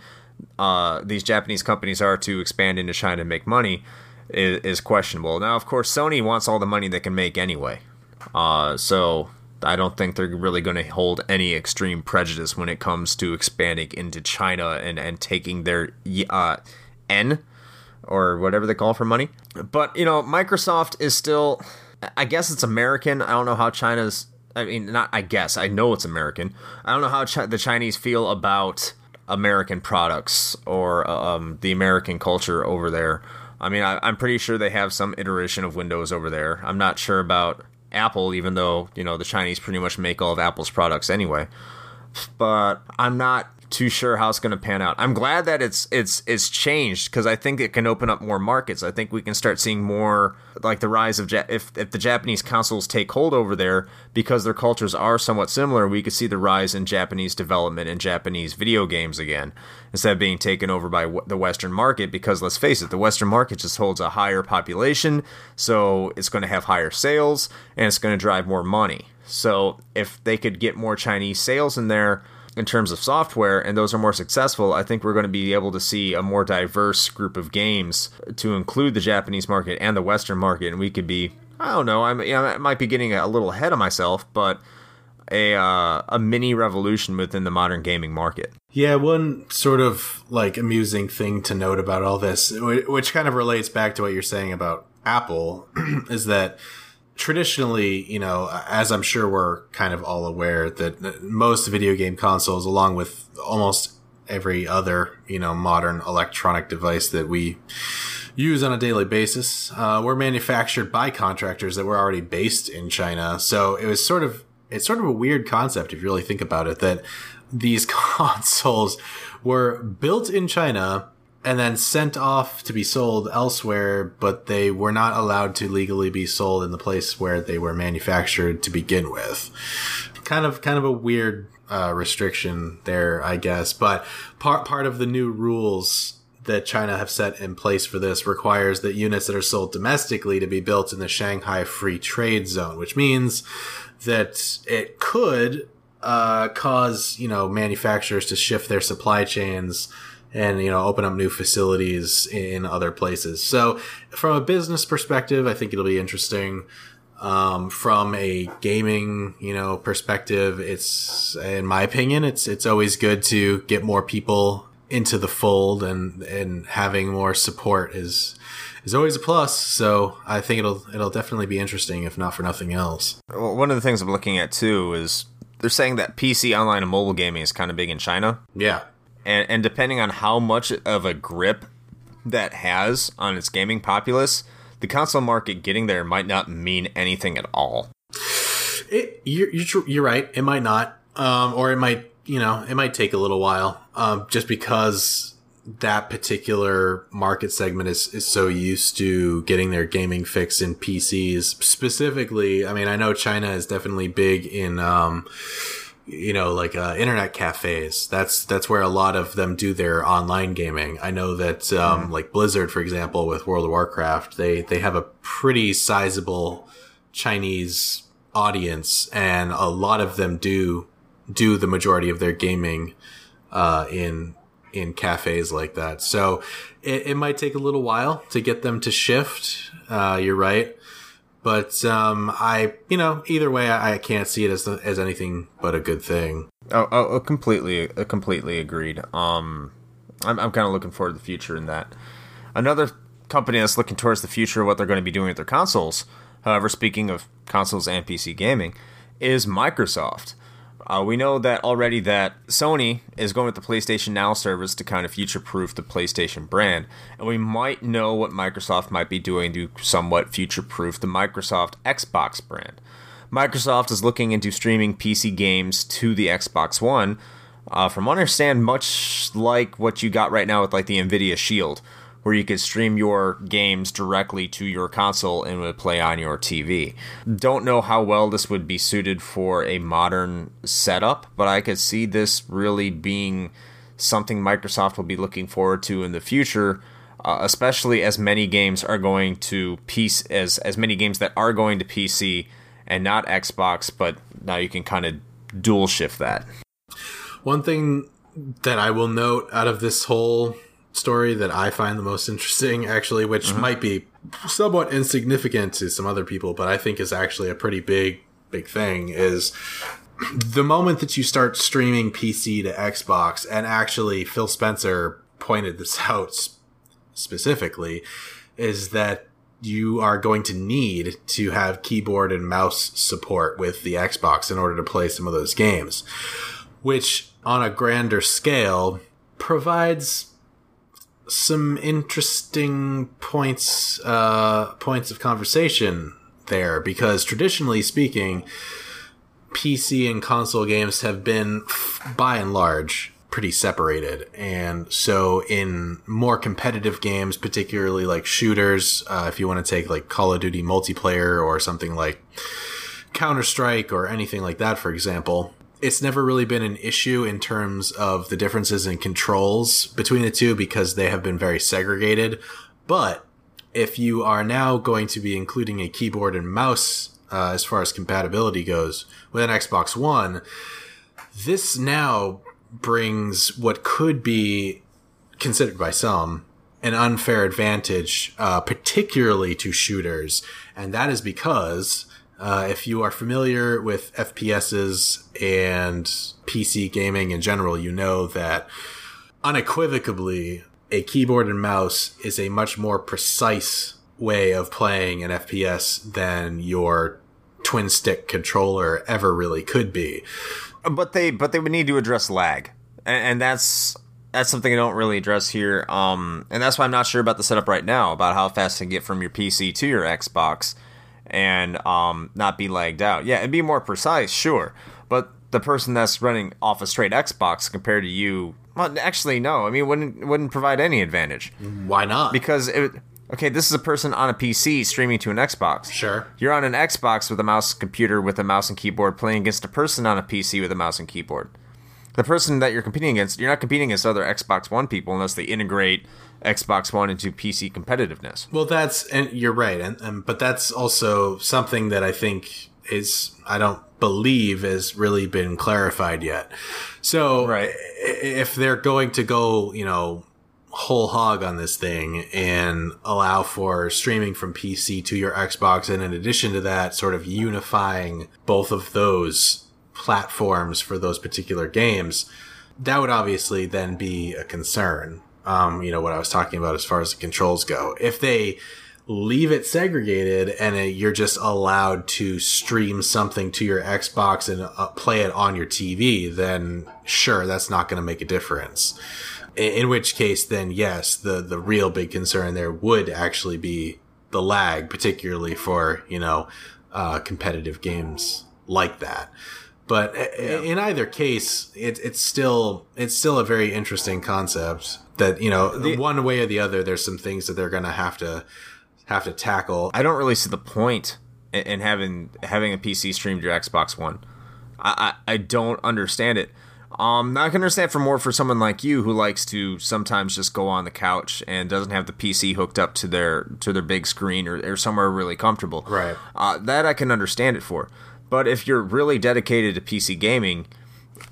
uh, these Japanese companies are to expand into China and make money is, is, questionable. Now, of course, Sony wants all the money they can make anyway, uh, so I don't think they're really going to hold any extreme prejudice when it comes to expanding into China and and taking their uh, N or whatever they call for money. But you know, Microsoft is still I guess it's American. I don't know how China's. I mean, not. I guess I know it's American. I don't know how the Chinese feel about American products or um, the American culture over there. I mean, I, I'm pretty sure they have some iteration of Windows over there. I'm not sure about Apple, even though you know the Chinese pretty much make all of Apple's products anyway. But I'm not too sure how it's going to pan out. I'm glad that it's it's it's changed because I think it can open up more markets. I think we can start seeing more like the rise of ja- if if the Japanese consoles take hold over there because their cultures are somewhat similar. We could see the rise in Japanese development and Japanese video games again instead of being taken over by w- the Western market. Because let's face it, the Western market just holds a higher population, so it's going to have higher sales and it's going to drive more money. So if they could get more Chinese sales in there in terms of software and those are more successful, I think we're going to be able to see a more diverse group of games to include the Japanese market and the Western market. And we could be, I don't know, I'm, I might be getting a little ahead of myself, but a uh, a mini revolution within the modern gaming market. Yeah, one sort of like amusing thing to note about all this, which kind of relates back to what you're saying about Apple, is that traditionally, you know, as I'm sure we're kind of all aware, that most video game consoles, along with almost every other, you know, modern electronic device that we use on a daily basis, uh, were manufactured by contractors that were already based in China. So it was sort of, it's sort of a weird concept if you really think about it, that these consoles were built in China and then sent off to be sold elsewhere, but they were not allowed to legally be sold in the place where they were manufactured to begin with. Kind of, kind of a weird uh, restriction there, I guess. But part part of the new rules that China have set in place for this requires that units that are sold domestically to be built in the Shanghai Free Trade Zone, which means that it could uh, cause you know manufacturers to shift their supply chains and you know open up new facilities in other places. So from a business perspective, I think it'll be interesting. Um, from a gaming, you know, perspective, it's, in my opinion, it's, it's always good to get more people into the fold and, and having more support is, is always a plus. So I think it'll, it'll definitely be interesting if not for nothing else. Well, one of the things I'm looking at too is they're saying that PC online and mobile gaming is kind of big in China. Yeah and and depending on how much of a grip that has on its gaming populace, the console market getting there might not mean anything at all. It, you're, you're, you're right. It might not, um, or it might, you know, it might take a little while, um, just because that particular market segment is, is so used to getting their gaming fix in PCs. Specifically, I mean, I know China is definitely big in, um, you know, like uh, internet cafes. That's that's where a lot of them do their online gaming. I know that um, mm. like Blizzard, for example, with World of Warcraft, they they have a pretty sizable Chinese audience, and a lot of them do do the majority of their gaming uh, in in cafes like that. So it, it might take a little while to get them to shift. Uh, you're right. But um, I, you know, either way, I, I can't see it as as anything but a good thing. Oh, oh, oh completely, uh, completely agreed. Um, I'm I'm kind of looking forward to the future in that. Another company that's looking towards the future, of what they're going to be doing with their consoles. However, speaking of consoles and PC gaming, is Microsoft. Uh, we know that already that Sony is going with the PlayStation Now service to kind of future proof the PlayStation brand. And we might know what Microsoft might be doing to somewhat future proof the Microsoft Xbox brand. Microsoft is looking into streaming PC games to the Xbox One. Uh, from what I understand, much like what you got right now with like the Nvidia Shield, where you could stream your games directly to your console and would play on your TV. Don't know how well this would be suited for a modern setup, but I could see this really being something Microsoft will be looking forward to in the future. Uh, especially as many games are going to PC as as many games that are going to PC and not Xbox, but now you can kind of dual shift that. One thing that I will note out of this whole story that I find the most interesting, actually, which mm-hmm. might be somewhat insignificant to some other people, but I think is actually a pretty big, big thing, is the moment that you start streaming PC to Xbox, and actually Phil Spencer pointed this out specifically, is that you are going to need to have keyboard and mouse support with the Xbox in order to play some of those games, which on a grander scale provides some interesting points uh, points of conversation there because traditionally speaking, PC and console games have been by and large pretty separated. And so in more competitive games, particularly like shooters, uh, if you want to take like Call of Duty multiplayer or something like Counter Strike or anything like that, for example, it's never really been an issue in terms of the differences in controls between the two because they have been very segregated. But if you are now going to be including a keyboard and mouse uh, as far as compatibility goes with an Xbox One, this now brings what could be considered by some an unfair advantage, uh, particularly to shooters. And that is because uh, if you are familiar with FPSs and PC gaming in general, you know that unequivocally a keyboard and mouse is a much more precise way of playing an FPS than your twin stick controller ever really could be. But they but they would need to address lag, and, and that's that's something I don't really address here. Um, and that's why I'm not sure about the setup right now about how fast to get from your PC to your Xbox and um, not be lagged out. Yeah, it'd be more precise, sure, but the person that's running off a straight Xbox compared to you, well, actually, no. I mean, wouldn't wouldn't provide any advantage. Why not? Because it, okay, this is a person on a PC streaming to an Xbox. Sure. You're on an Xbox with a mouse computer with a mouse and keyboard playing against a person on a PC with a mouse and keyboard. The person that you're competing against, you're not competing against other Xbox One people unless they integrate Xbox One into PC competitiveness. Well, that's and you're right, and, and but that's also something that I think is I don't believe has really been clarified yet. So, right. if they're going to go, you know, whole hog on this thing and allow for streaming from PC to your Xbox, and in addition to that, sort of unifying both of those platforms for those particular games, that would obviously then be a concern um, you know, what I was talking about as far as the controls go. If they leave it segregated and it, you're just allowed to stream something to your Xbox and uh, play it on your TV, then sure, that's not going to make a difference. In, in which case, then yes, the, the real big concern there would actually be the lag, particularly for, you know, uh, competitive games like that. But yeah. in either case, it, it's still it's still a very interesting concept that you know the, one way or the other there's some things that they're gonna have to have to tackle. I don't really see the point in, in having having a pc stream to your xbox one. I, I, I don't understand it. Um not gonna understand for more for someone like you who likes to sometimes just go on the couch and doesn't have the pc hooked up to their to their big screen or, or somewhere really comfortable. Right. Uh, that i can understand it for but if you're really dedicated to pc gaming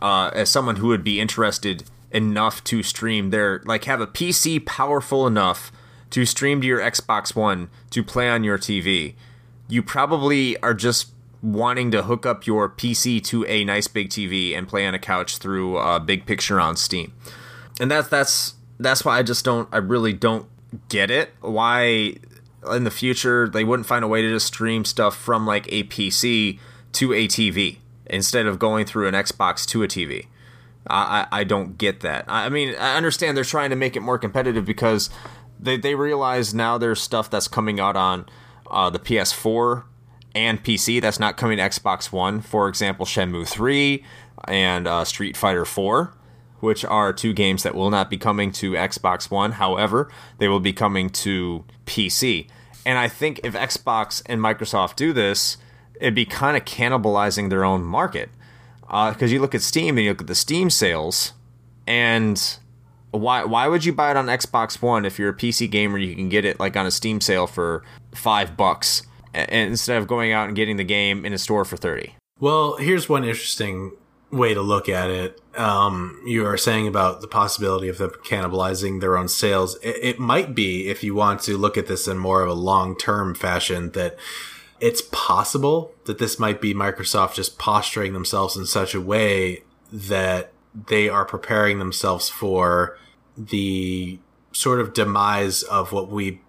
uh, as someone who would be interested enough to stream their like have a PC powerful enough to stream to your Xbox One to play on your TV. You probably are just wanting to hook up your PC to a nice big TV and play on a couch through a big picture on Steam. And that's that's that's why I just don't I really don't get it why in the future they wouldn't find a way to just stream stuff from like a PC to a TV instead of going through an Xbox to a TV. I, I don't get that. I mean, I understand they're trying to make it more competitive because they, they realize now there's stuff that's coming out on uh, the PS4 and PC that's not coming to Xbox One. For example, Shenmue 3 and uh, Street Fighter 4, which are two games that will not be coming to Xbox One. However, they will be coming to PC. And I think if Xbox and Microsoft do this, it'd be kind of cannibalizing their own market because uh, you look at Steam and you look at the Steam sales and why why would you buy it on Xbox One if you're a PC gamer? You can get it like on a Steam sale for five bucks, and instead of going out and getting the game in a store for thirty. Well, here's one interesting way to look at it. Um, you are saying about the possibility of them cannibalizing their own sales. It, it might be, if you want to look at this in more of a long term fashion, that it's possible that this might be Microsoft just posturing themselves in such a way that they are preparing themselves for the sort of demise of what we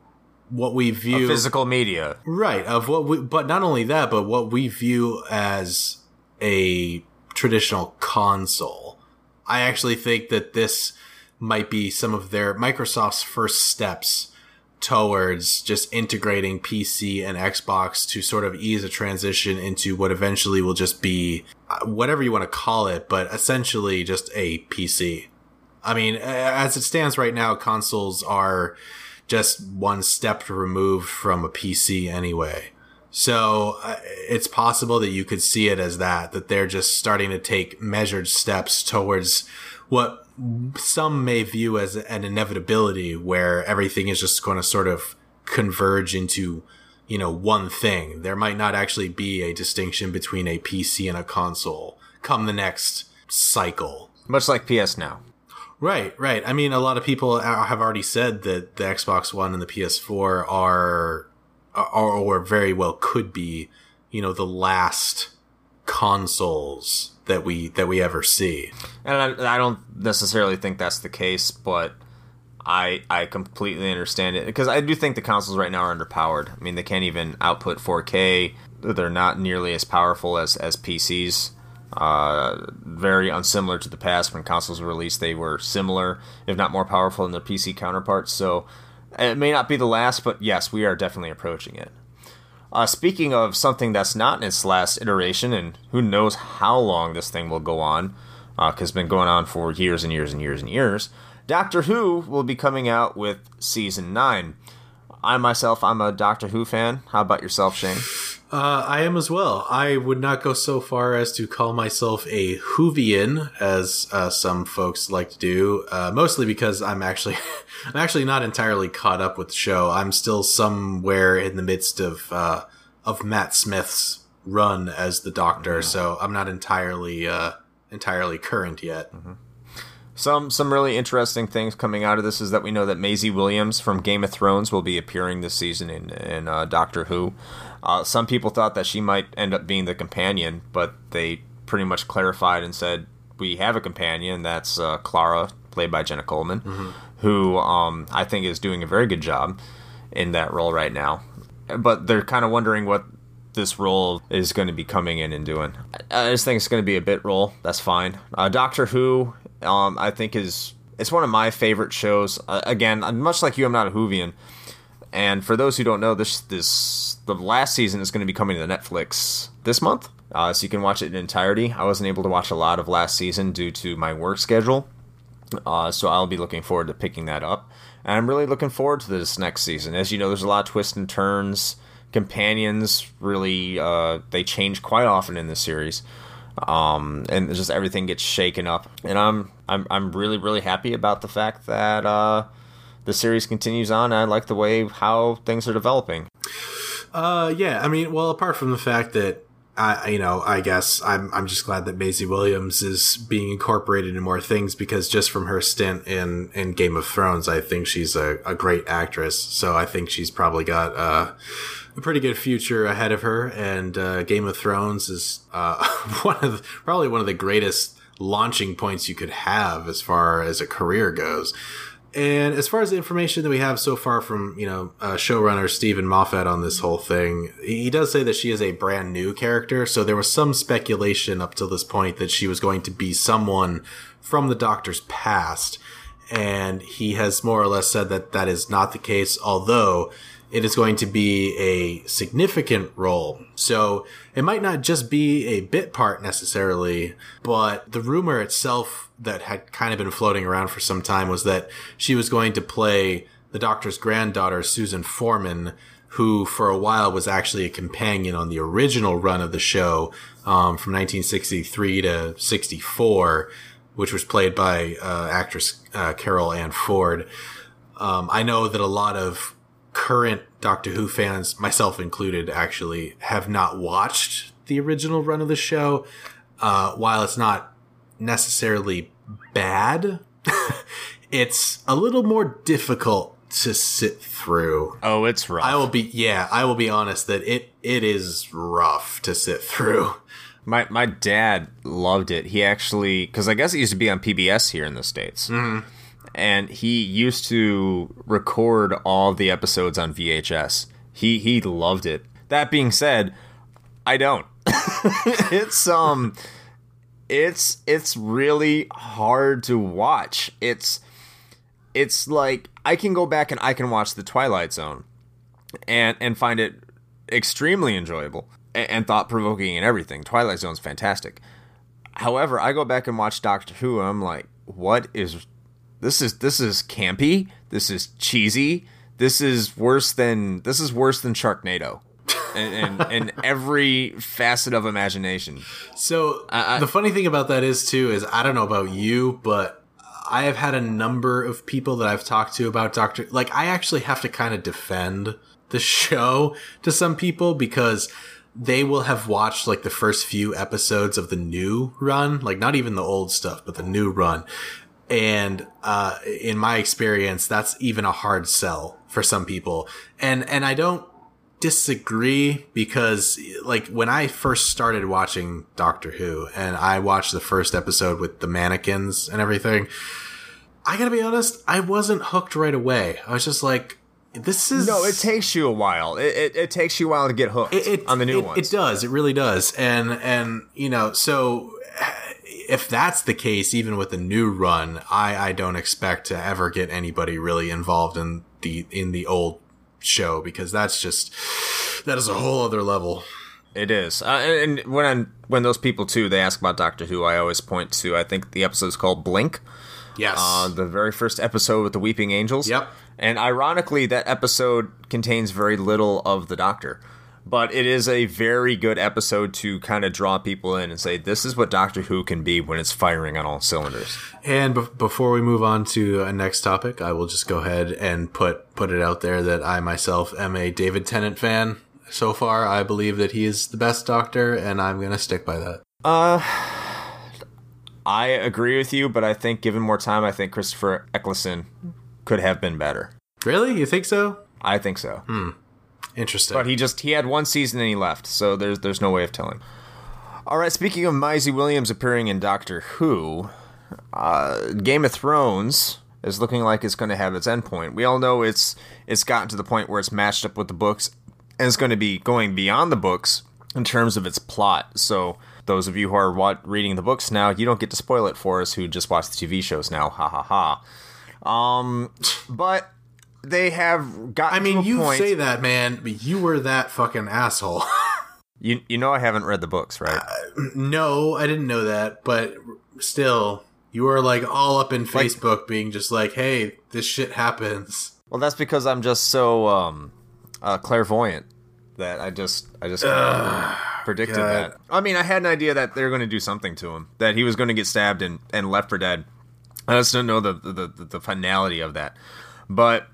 what we view Of physical media. right of what we but not only that but what we view as a traditional console i actually think that this might be some of their microsoft's first steps towards just integrating pc and xbox to sort of ease a transition into what eventually will just be uh, whatever you want to call it but essentially just a pc I mean, as it stands right now, consoles are just one step removed from a PC anyway. So uh, it's possible that you could see it as that, that they're just starting to take measured steps towards what some may view as an inevitability where everything is just going to sort of converge into, you know, one thing. There might not actually be a distinction between a PC and a console come the next cycle. Much like PS Now. Right, right. I mean, a lot of people have already said that the Xbox One and the PS4 are, are or very well could be, you know, the last consoles that we that we ever see. And I, I don't necessarily think that's the case, but I I completely understand it because I do think the consoles right now are underpowered. I mean, they can't even output 4K. They're not nearly as powerful as as PCs. Uh, very unsimilar to the past when consoles were released. They were similar, if not more powerful than their PC counterparts. So it may not be the last, but yes, we are definitely approaching it. Uh, speaking of something that's not in its last iteration, and who knows how long this thing will go on, because it's been going on for years and years and years and years, Doctor Who will be coming out with season 9. I myself, I'm a Doctor Who fan. How about yourself, Shane? Uh, I am as well. I would not go so far as to call myself a Whovian, as uh, some folks like to do. Uh, mostly because I'm actually, I'm actually not entirely caught up with the show. I'm still somewhere in the midst of uh, of Matt Smith's run as the Doctor, so I'm not entirely uh, entirely current yet. Some some really interesting things coming out of this is that we know that Maisie Williams from Game of Thrones will be appearing this season in in uh, Doctor Who. Uh, some people thought that she might end up being the companion, but they pretty much clarified and said we have a companion. That's uh, Clara, played by Jenna Coleman, who um, I think is doing a very good job in that role right now. But they're kind of wondering what this role is going to be coming in and doing. I I just think it's going to be a bit role. That's fine. Uh, Doctor Who, um, I think is it's one of my favorite shows. Uh, again, much like you, I'm not a Whovian. And for those who don't know, this this the last season is going to be coming to Netflix this month, uh, so you can watch it in entirety. I wasn't able to watch a lot of last season due to my work schedule, uh, so I'll be looking forward to picking that up. And I'm really looking forward to this next season. As you know, there's a lot of twists and turns. Companions really uh, they change quite often in this series, um, and just everything gets shaken up. And I'm I'm I'm really really happy about the fact that uh, the series continues on. I like the way how things are developing. Uh, yeah. I mean, well, apart from the fact that I, you know, I guess I'm I'm just glad that Maisie Williams is being incorporated in more things because just from her stint in in Game of Thrones, I think she's a, a great actress. So I think she's probably got uh, a pretty good future ahead of her. And uh, Game of Thrones is uh, one of the, probably one of the greatest launching points you could have as far as a career goes. And as far as the information that we have so far from, you know, uh, showrunner Steven Moffat on this whole thing, he does say that she is a brand new character. So there was some speculation up till this point that she was going to be someone from the Doctor's past. And he has more or less said that that is not the case, although it is going to be a significant role. So it might not just be a bit part necessarily, but the rumor itself that had kind of been floating around for some time was that she was going to play the doctor's granddaughter, Susan Foreman, who for a while was actually a companion on the original run of the show um, from 1963 to 64 which was played by uh, actress uh, Carole Ann Ford. Um, I know that a lot of current Doctor Who fans, myself included, actually have not watched the original run of the show. Uh, while it's not necessarily bad, it's a little more difficult to sit through. Oh, it's rough. I will be yeah, I will be honest that it it is rough to sit through. My my dad loved it. He actually because I guess it used to be on PBS here in the states, mm-hmm. And he used to record all the episodes on VHS. He he loved it. That being said, I don't. it's um, it's it's really hard to watch. It's it's like I can go back and I can watch the Twilight Zone, and and find it extremely enjoyable and, and thought provoking and everything. Twilight Zone's fantastic. However, I go back and watch Doctor Who, and I'm like, what is this? Is this is campy? This is cheesy. This is worse than this is worse than Sharknado. and, and, and, every facet of imagination. So I, I, the funny thing about that is too is I don't know about you, but I have had a number of people that I've talked to about Doctor. Like I actually have to kind of defend the show to some people because they will have watched like the first few episodes of the new run, like not even the old stuff, but the new run. And uh, in my experience, that's even a hard sell for some people. And and I don't disagree because like when I first started watching Doctor Who and I watched the first episode with the mannequins and everything, I gotta be honest, I wasn't hooked right away. I was just like, this is no. It takes you a while. It, it, it takes you a while to get hooked it, it, on the new it, ones. It does. It really does. And and you know, so if that's the case, even with the new run, I I don't expect to ever get anybody really involved in the in the old show because that's just that is a whole other level. It is, uh, and, and when I'm, when those people too, they ask about Doctor Who. I always point to I think the episode is called Blink. Yes, uh, the very first episode with the Weeping Angels. Yep, and ironically, that episode contains very little of the Doctor. But it is a very good episode to kind of draw people in and say, this is what Doctor Who can be when it's firing on all cylinders. And be- before we move on to a next topic, I will just go ahead and put, put it out there that I myself am a David Tennant fan. So far, I believe that he is the best Doctor, and I'm going to stick by that. Uh, I agree with you, but I think given more time, I think Christopher Eccleston could have been better. Really? You think so? I think so. Hmm. Interesting. But he just he had one season and he left, so there's there's no way of telling. All right, speaking of Maisie Williams appearing in Doctor Who, uh, Game of Thrones is looking like it's going to have its endpoint. We all know it's it's gotten to the point where it's matched up with the books and it's going to be going beyond the books in terms of its plot. So those of you who are what, reading the books now, you don't get to spoil it for us who just watch the TV shows now. Ha ha ha. Um, but they have got. I mean, you point, say that, man, but you were that fucking asshole. you you know I haven't read the books, right? Uh, no, I didn't know that, but still, you were like all up in Facebook, like, being just like, "Hey, this shit happens." Well, that's because I'm just so um, uh, clairvoyant that I just I just predicted God. that. I mean, I had an idea that they're going to do something to him, that he was going to get stabbed and, and left for dead. I just don't know the, the the, the finality of that, but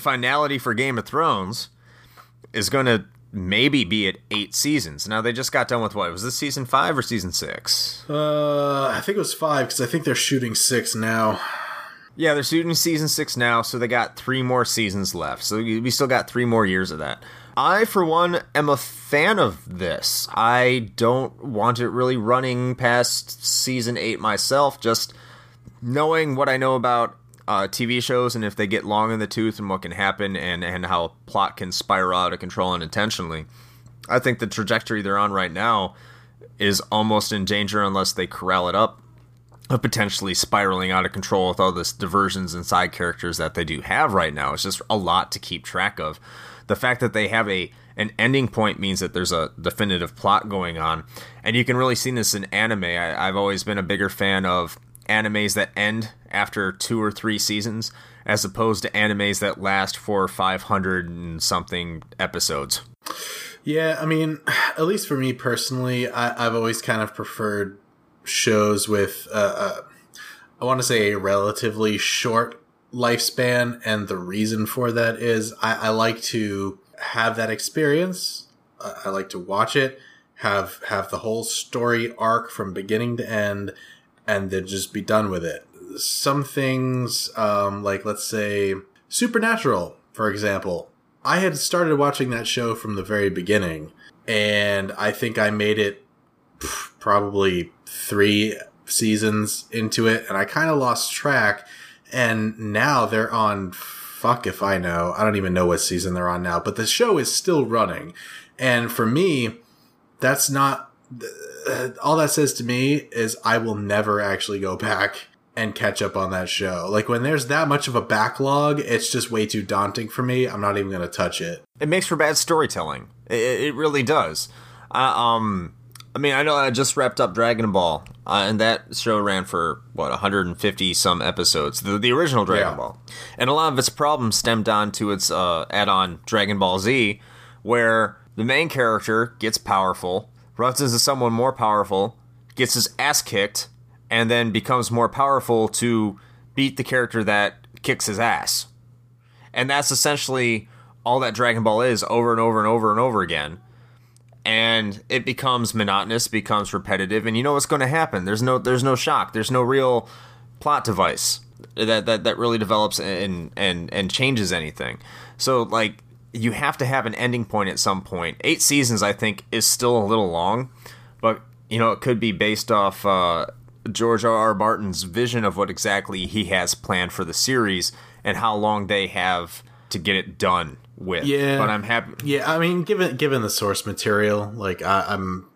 finality for Game of Thrones is going to maybe be at eight seasons. Now they just got done with what was this season five or season six? Uh, I think it was five because I think they're shooting six now. Yeah, they're shooting season six now, so they got three more seasons left. So we still got three more years of that. I, for one, am a fan of this. I don't want it really running past season eight myself. Just knowing what I know about uh, TV shows and if they get long in the tooth and what can happen and, and how a plot can spiral out of control unintentionally. I think the trajectory they're on right now is almost in danger unless they corral it up of potentially spiraling out of control with all this diversions and side characters that they do have right now. It's just a lot to keep track of. The fact that they have a an ending point means that there's a definitive plot going on, and you can really see this in anime. I, I've always been a bigger fan of animes that end after two or three seasons as opposed to animes that last for 500 and something episodes. Yeah, I mean, at least for me personally, I, have always kind of preferred shows with uh, uh, I want to say a relatively short lifespan, and the reason for that is I, I like to have that experience. I, I like to watch it, have have the whole story arc from beginning to end, and then just be done with it. Some things, um, like let's say Supernatural, for example, I had started watching that show from the very beginning, and I think I made it probably three seasons into it, and I kind of lost track. And now they're on fuck if I know. I don't even know what season they're on now, but the show is still running. And for me, that's not all that says to me is I will never actually go back and catch up on that show. Like when there's that much of a backlog, it's just way too daunting for me. I'm not even going to touch it. It makes for bad storytelling. It, it really does. Uh, um, I mean, I know I just wrapped up Dragon Ball, uh, and that show ran for what 150 some episodes, the, the original Dragon yeah. Ball, and a lot of its problems stemmed on to its uh, add-on Dragon Ball Z, where the main character gets powerful, runs into someone more powerful, gets his ass kicked, and then becomes more powerful to beat the character that kicks his ass, and that's essentially all that Dragon Ball is over and over and over and over again and it becomes monotonous, becomes repetitive, and you know what's going to happen. There's no there's no shock. There's no real plot device that that, that really develops and and and changes anything. So like you have to have an ending point at some point. Eight seasons, I think, is still a little long, but you know it could be based off uh, George R. R. Martin's vision of what exactly he has planned for the series and how long they have to get it done with. Yeah, but I'm happy. Yeah, I mean, given given the source material, like I, I'm,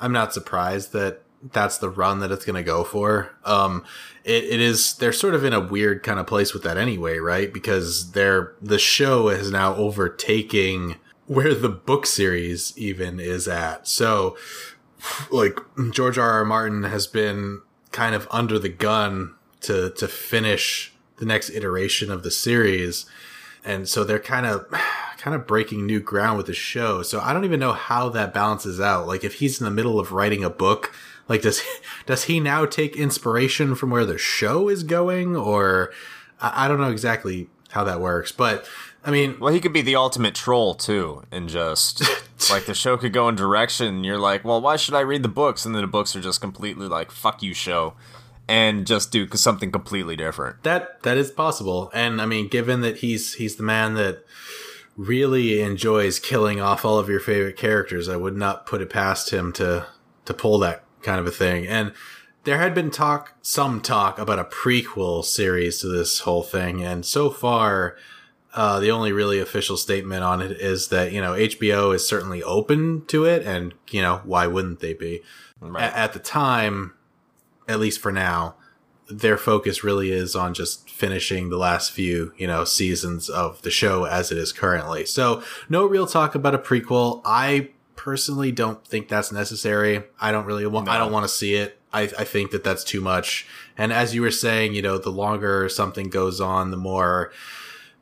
I'm not surprised that that's the run that it's going to go for. Um, it, it is, they're sort of in a weird kind of place with that anyway, right? Because they're, the show is now overtaking where the book series even is at. So, like, George R. R. Martin has been kind of under the gun to, to finish the next iteration of the series and so they're kind of kind of breaking new ground with the show. So I don't even know how that balances out. Like if he's in the middle of writing a book, like does does he now take inspiration from where the show is going, or I, I don't know exactly how that works, but. I mean, well, he could be the ultimate troll too, and just like the show could go in direction. You're like, well, why should I read the books? And then the books are just completely like, fuck you, show and just do something completely different. That that is possible, and I mean, given that he's he's the man that really enjoys killing off all of your favorite characters, I would not put it past him to to pull that kind of a thing. And there had been talk, some talk about a prequel series to this whole thing, and so far. Uh, the only really official statement on it is that you know HBO is certainly open to it, and you know why wouldn't they be? Right. A- at the time, at least for now, their focus really is on just finishing the last few, you know, seasons of the show as it is currently. So no real talk about a prequel. I personally don't think that's necessary. I don't really want, no. I don't want to see it. I, I think that that's too much. And as you were saying, you know, the longer something goes on, the more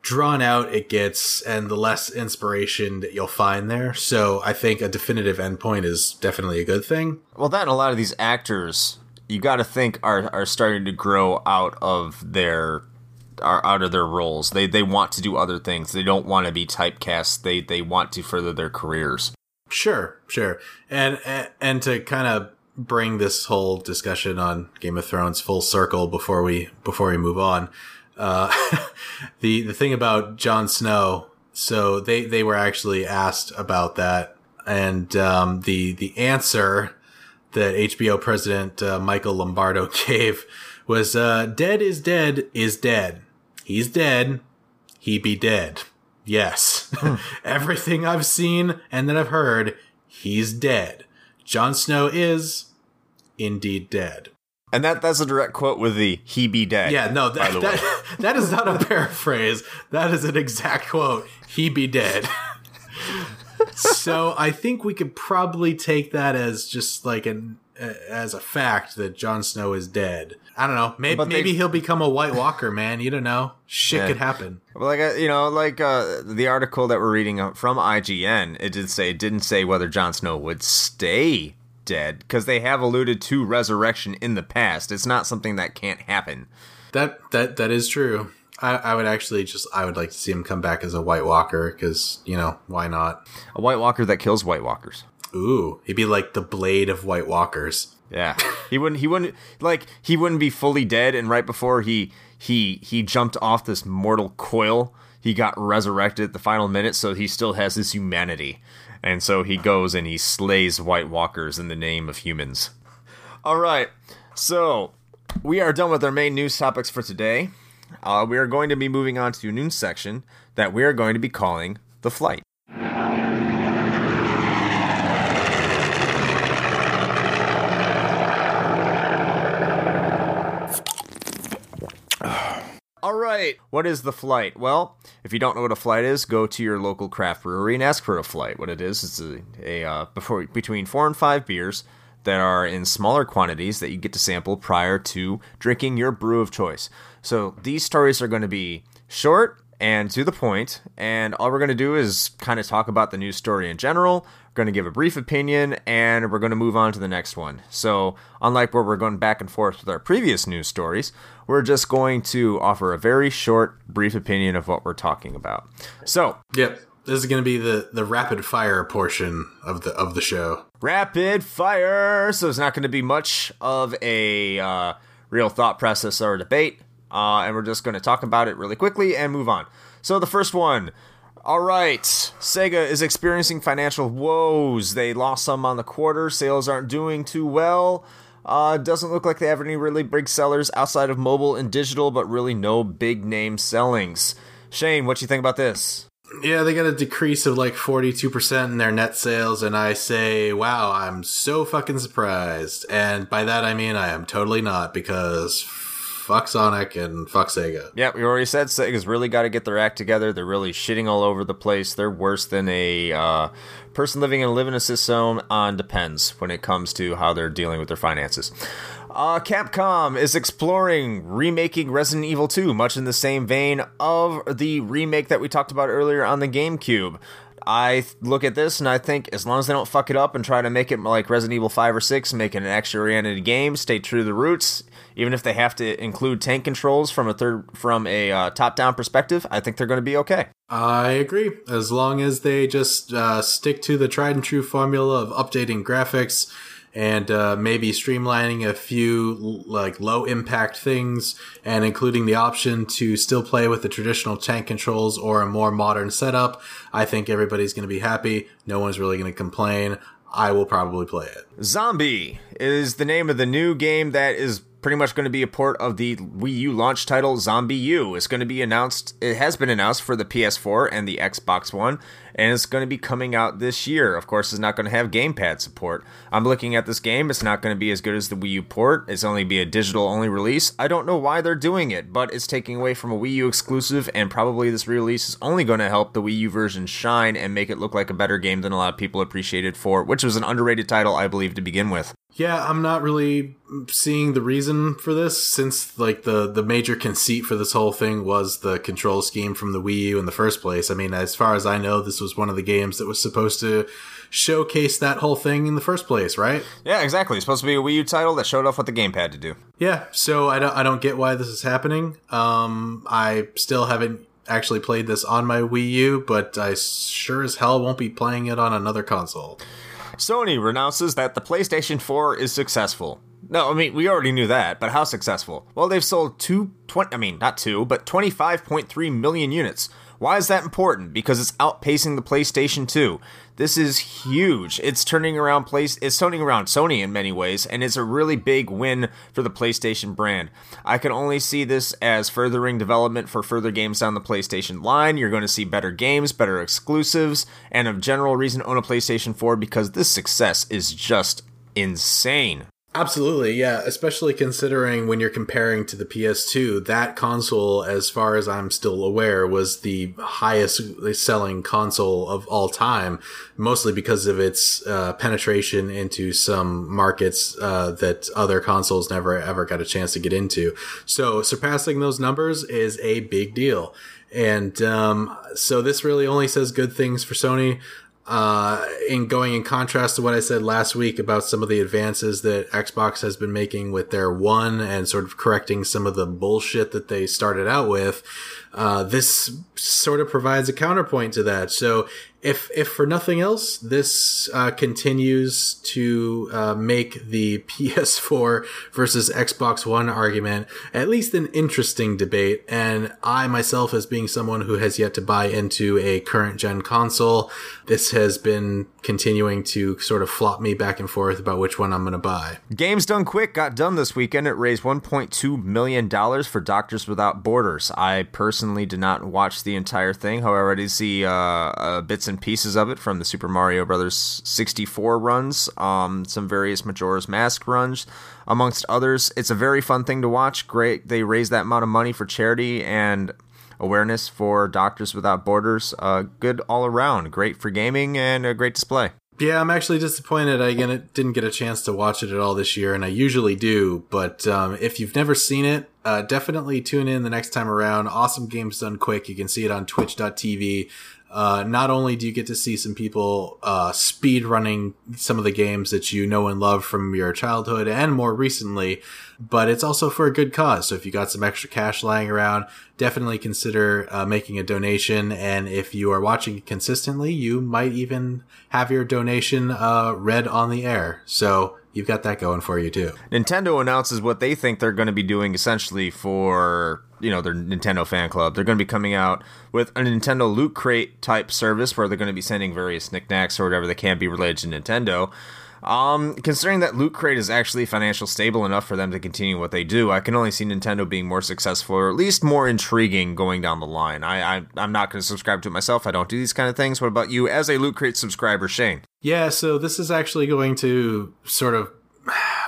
drawn out it gets and the less inspiration that you'll find there. So I think a definitive endpoint is definitely a good thing. Well, that and a lot of these actors you got to think are are starting to grow out of their are out of their roles. They they want to do other things. They don't want to be typecast. They they want to further their careers. Sure, sure. And and, and to kind of bring this whole discussion on Game of Thrones full circle before we before we move on. Uh, the the thing about Jon Snow, so they they were actually asked about that, and um, the the answer that HBO president uh, Michael Lombardo gave was uh, dead is dead is dead. He's dead. He be dead. Yes. Hmm. Everything I've seen and that I've heard, he's dead. Jon Snow is indeed dead. And that that's a direct quote with the he be dead. Yeah, no, that, that, that is not a paraphrase. That is an exact quote. He be dead. so I think we could probably take that as just like an uh, as a fact that Jon Snow is dead. I don't know. Maybe maybe he'll become a White Walker, man. You don't know. Shit yeah. could happen. Like uh, you know, like uh, the article that we're reading from IGN, it did say it didn't say whether Jon Snow would stay dead because they have alluded to resurrection in the past. It's not something that can't happen. That that that is true. I, I would actually just I would like to see him come back as a White Walker because you know why not? A White Walker that kills White Walkers. Ooh, he'd be like the blade of White Walkers. Yeah, he wouldn't. He wouldn't like he wouldn't be fully dead. And right before he he he jumped off this mortal coil, he got resurrected at the final minute. So he still has his humanity, and so he goes and he slays White Walkers in the name of humans. All right, so we are done with our main news topics for today. Uh, we are going to be moving on to a news section that we are going to be calling the flight. All right, what is the flight? Well, if you don't know what a flight is, go to your local craft brewery and ask for a flight. What it is, it's a, a uh, before between four and five beers that are in smaller quantities that you get to sample prior to drinking your brew of choice. So these stories are going to be short and to the point, and all we're going to do is kind of talk about the news story in general. We're going to give a brief opinion, and we're going to move on to the next one. So, unlike where we're going back and forth with our previous news stories, we're just going to offer a very short, brief opinion of what we're talking about. So, Yep. This is going to be the, the rapid fire portion of the of the show. rapid fire. So, it's not going to be much of a uh, real thought process or debate. Uh, and we're just going to talk about it really quickly and move on. So, the first one. All right, Sega is experiencing financial woes. They lost some on the quarter. Sales aren't doing too well. Uh, doesn't look like they have any really big sellers outside of mobile and digital, but really no big name sellings. Shane, what you think about this? Yeah, they got a decrease of like 42% in their net sales, and I say, wow, I'm so fucking surprised. And by that I mean I am totally not, because fuck Sonic and fuck Sega. Yeah, we already said Sega's really got to get their act together. They're really shitting all over the place. They're worse than a uh, person living in a living assist zone on Depends when it comes to how they're dealing with their finances. Uh, Capcom is exploring remaking Resident Evil 2, much in the same vein of the remake that we talked about earlier on the GameCube. I look at this and I think as long as they don't fuck it up and try to make it like Resident Evil 5 or 6, make it an action oriented game, stay true to the roots, even if they have to include tank controls from a third from a uh, top down perspective, I think they're going to be okay. I agree. As long as they just uh, stick to the tried and true formula of updating graphics and uh, maybe streamlining a few like low impact things and including the option to still play with the traditional tank controls or a more modern setup, I think everybody's going to be happy. No one's really going to complain. I will probably play it. Zombi is the name of the new game that is pretty much going to be a port of the Wii U launch title ZombiU. It's going to be announced, it has been announced for the PS4 and the Xbox One, and it's going to be coming out this year. Of course, it's not going to have gamepad support. I'm looking at this game, it's not going to be as good as the Wii U port. It's only be a digital only release. I don't know why they're doing it, but it's taking away from a Wii U exclusive, and probably this release is only going to help the Wii U version shine and make it look like a better game than a lot of people appreciated for, which was an underrated title, I believe, to begin with. Yeah, I'm not really seeing the reason for this since like the the major conceit for this whole thing was the control scheme from the Wii U in the first place. I mean, as far as I know, this was one of the games that was supposed to showcase that whole thing in the first place, right? Yeah, exactly. It's supposed to be a Wii U title that showed off what the gamepad to do. Yeah, so I don't I don't get why this is happening. Um I still haven't actually played this on my Wii U, but I sure as hell won't be playing it on another console. Sony renounces that the PlayStation 4 is successful. No, I mean, we already knew that, but how successful? Well, they've sold two, 20, I mean, not two, but 25.3 million units. Why is that important? Because it's outpacing the PlayStation 2. This is huge. It's turning around place it's turning around Sony in many ways, and it's a really big win for the PlayStation brand. I can only see this as furthering development for further games down the PlayStation line. You're going to see better games, better exclusives, and a general reason own a PlayStation 4 because this success is just insane. Absolutely, yeah. Especially considering when you're comparing to the PS2, that console, as far as I'm still aware, was the highest selling console of all time, mostly because of its uh, penetration into some markets uh, that other consoles never ever got a chance to get into. So surpassing those numbers is a big deal. And um, so this really only says good things for Sony. Uh, in going in contrast to what I said last week about some of the advances that Xbox has been making with their One and sort of correcting some of the bullshit that they started out with, uh, this sort of provides a counterpoint to that. So if if for nothing else, this uh, continues to uh, make the PS4 versus Xbox One argument at least an interesting debate. And I myself, as being someone who has yet to buy into a current gen console, this has been continuing to sort of flop me back and forth about which one I'm going to buy. Games Done Quick got done this weekend. It raised 1.2 million dollars for Doctors Without Borders. I personally did not watch the entire thing. However, I did see uh, uh, bits and pieces of it from the Super Mario Brothers 64 runs, um, some various Majora's Mask runs, amongst others. It's a very fun thing to watch. Great, they raised that amount of money for charity and awareness for Doctors Without Borders. Uh, good all around. Great for gaming and a great display. Yeah, I'm actually disappointed. I didn't get a chance to watch it at all this year, and I usually do. But um, if you've never seen it, uh, definitely tune in the next time around. Awesome games done quick. You can see it on Twitch.tv. Uh, not only do you get to see some people uh, speed running some of the games that you know and love from your childhood and more recently, but it's also for a good cause. So if you got some extra cash lying around, definitely consider uh, making a donation. And if you are watching consistently, you might even have your donation uh, read on the air. So you've got that going for you too. Nintendo announces what they think they're going to be doing essentially for you know their Nintendo fan club. They're going to be coming out with a Nintendo Loot Crate type service where they're going to be sending various knickknacks or whatever that can be related to Nintendo. Um, considering that Loot Crate is actually financial stable enough for them to continue what they do, I can only see Nintendo being more successful or at least more intriguing going down the line. I, I I'm not going to subscribe to it myself. I don't do these kind of things. What about you, as a Loot Crate subscriber, Shane? Yeah, so this is actually going to sort of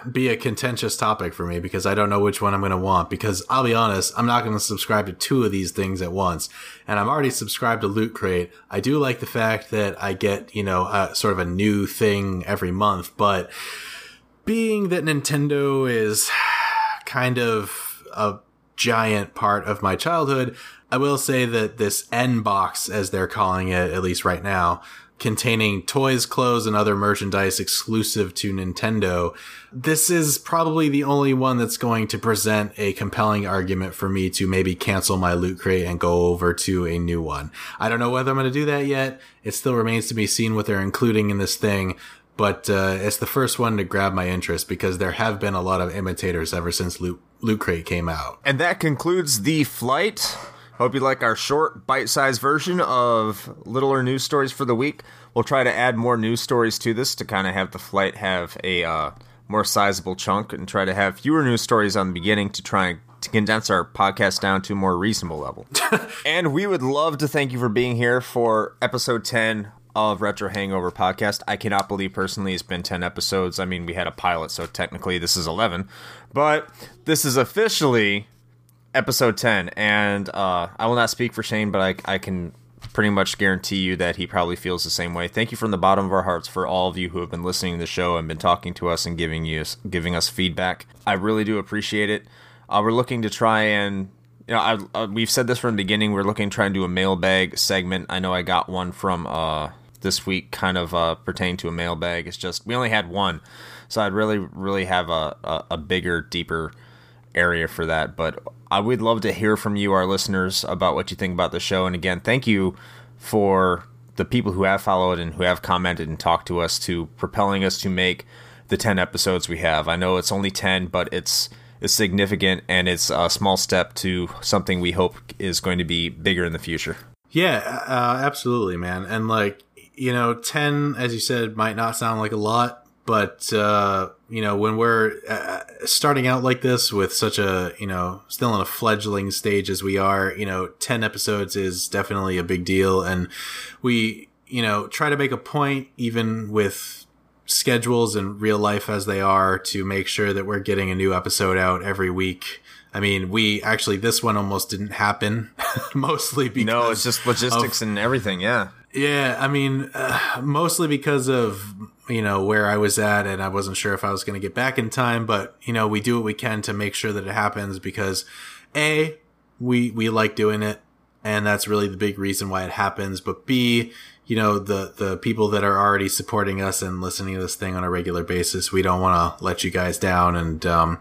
be a contentious topic for me because I don't know which one I'm going to want. Because I'll be honest, I'm not going to subscribe to two of these things at once. And I'm already subscribed to Loot Crate. I do like the fact that I get, you know, a, sort of a new thing every month. But being that Nintendo is kind of a giant part of my childhood, I will say that this N box, as they're calling it, at least right now, containing toys, clothes, and other merchandise exclusive to Nintendo. This is probably the only one that's going to present a compelling argument for me to maybe cancel my loot crate and go over to a new one. I don't know whether I'm going to do that yet. It still remains to be seen what they're including in this thing. But uh, it's the first one to grab my interest because there have been a lot of imitators ever since Loot, Loot Crate came out. And that concludes the flight. Hope you like our short, bite sized version of littler news stories for the week. We'll try to add more news stories to this to kind of have the flight have a uh, more sizable chunk and try to have fewer news stories on the beginning to try to condense our podcast down to a more reasonable level. and we would love to thank you for being here for episode 10 of Retro Hangover podcast. I cannot believe personally it's been 10 episodes. I mean, we had a pilot, so technically this is 11. But this is officially episode 10 and uh, i will not speak for shane but I, I can pretty much guarantee you that he probably feels the same way. Thank you from the bottom of our hearts for all of you who have been listening to the show and been talking to us and giving you giving us feedback. I really do appreciate it. Uh, we're looking to try and you know I, uh, we've said this from the beginning. We're looking to try and do a mailbag segment. I know i got one from uh, this week kind of uh, pertaining to a mailbag. It's just we only had one so i'd really really have a, a, a bigger deeper area for that. But I would love to hear from you, our listeners, about what you think about the show. And again, thank you for the people who have followed and who have commented and talked to us to propelling us to make the 10 episodes we have. I know it's only 10, but it's it's significant and it's a small step to something we hope is going to be bigger in the future. Yeah, uh, absolutely, man. And like, you know, 10 as you said might not sound like a lot, but uh, you know when we're uh, starting out like this with such a you know still in a fledgling stage as we are you know 10 episodes is definitely a big deal and we you know try to make a point even with schedules and real life as they are to make sure that we're getting a new episode out every week I mean, we actually this one almost didn't happen, mostly because no, it's just logistics of, and everything. Yeah, yeah. I mean, uh, mostly because of you know, where I was at and I wasn't sure if I was going to get back in time, but you know, we do what we can to make sure that it happens because A, we, we like doing it and that's really the big reason why it happens. But B, you know the the people that are already supporting us and listening to this thing on a regular basis. We don't want to let you guys down, and um,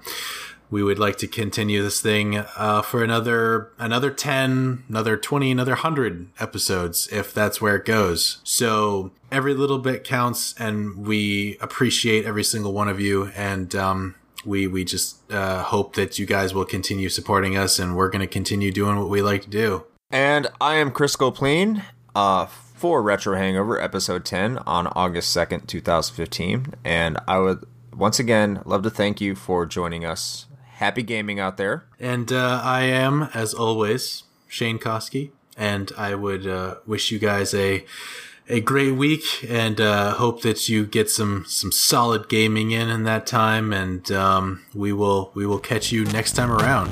we would like to continue this thing uh, for another another 10 another 20 another 100 episodes if that's where it goes. So every little bit counts and we appreciate every single one of you and um, we we just uh, hope that you guys will continue supporting us and we're going to continue doing what we like to do. And i am chris Gopleen, uh, for retro hangover episode 10 on august 2nd 2015 and i would once again love to thank you for joining us happy gaming out there. And uh, I am, as always, Shane Koski, and I would uh, wish you guys a a great week, and uh, hope that you get some some solid gaming in in that time. And um, we will we will catch you next time around.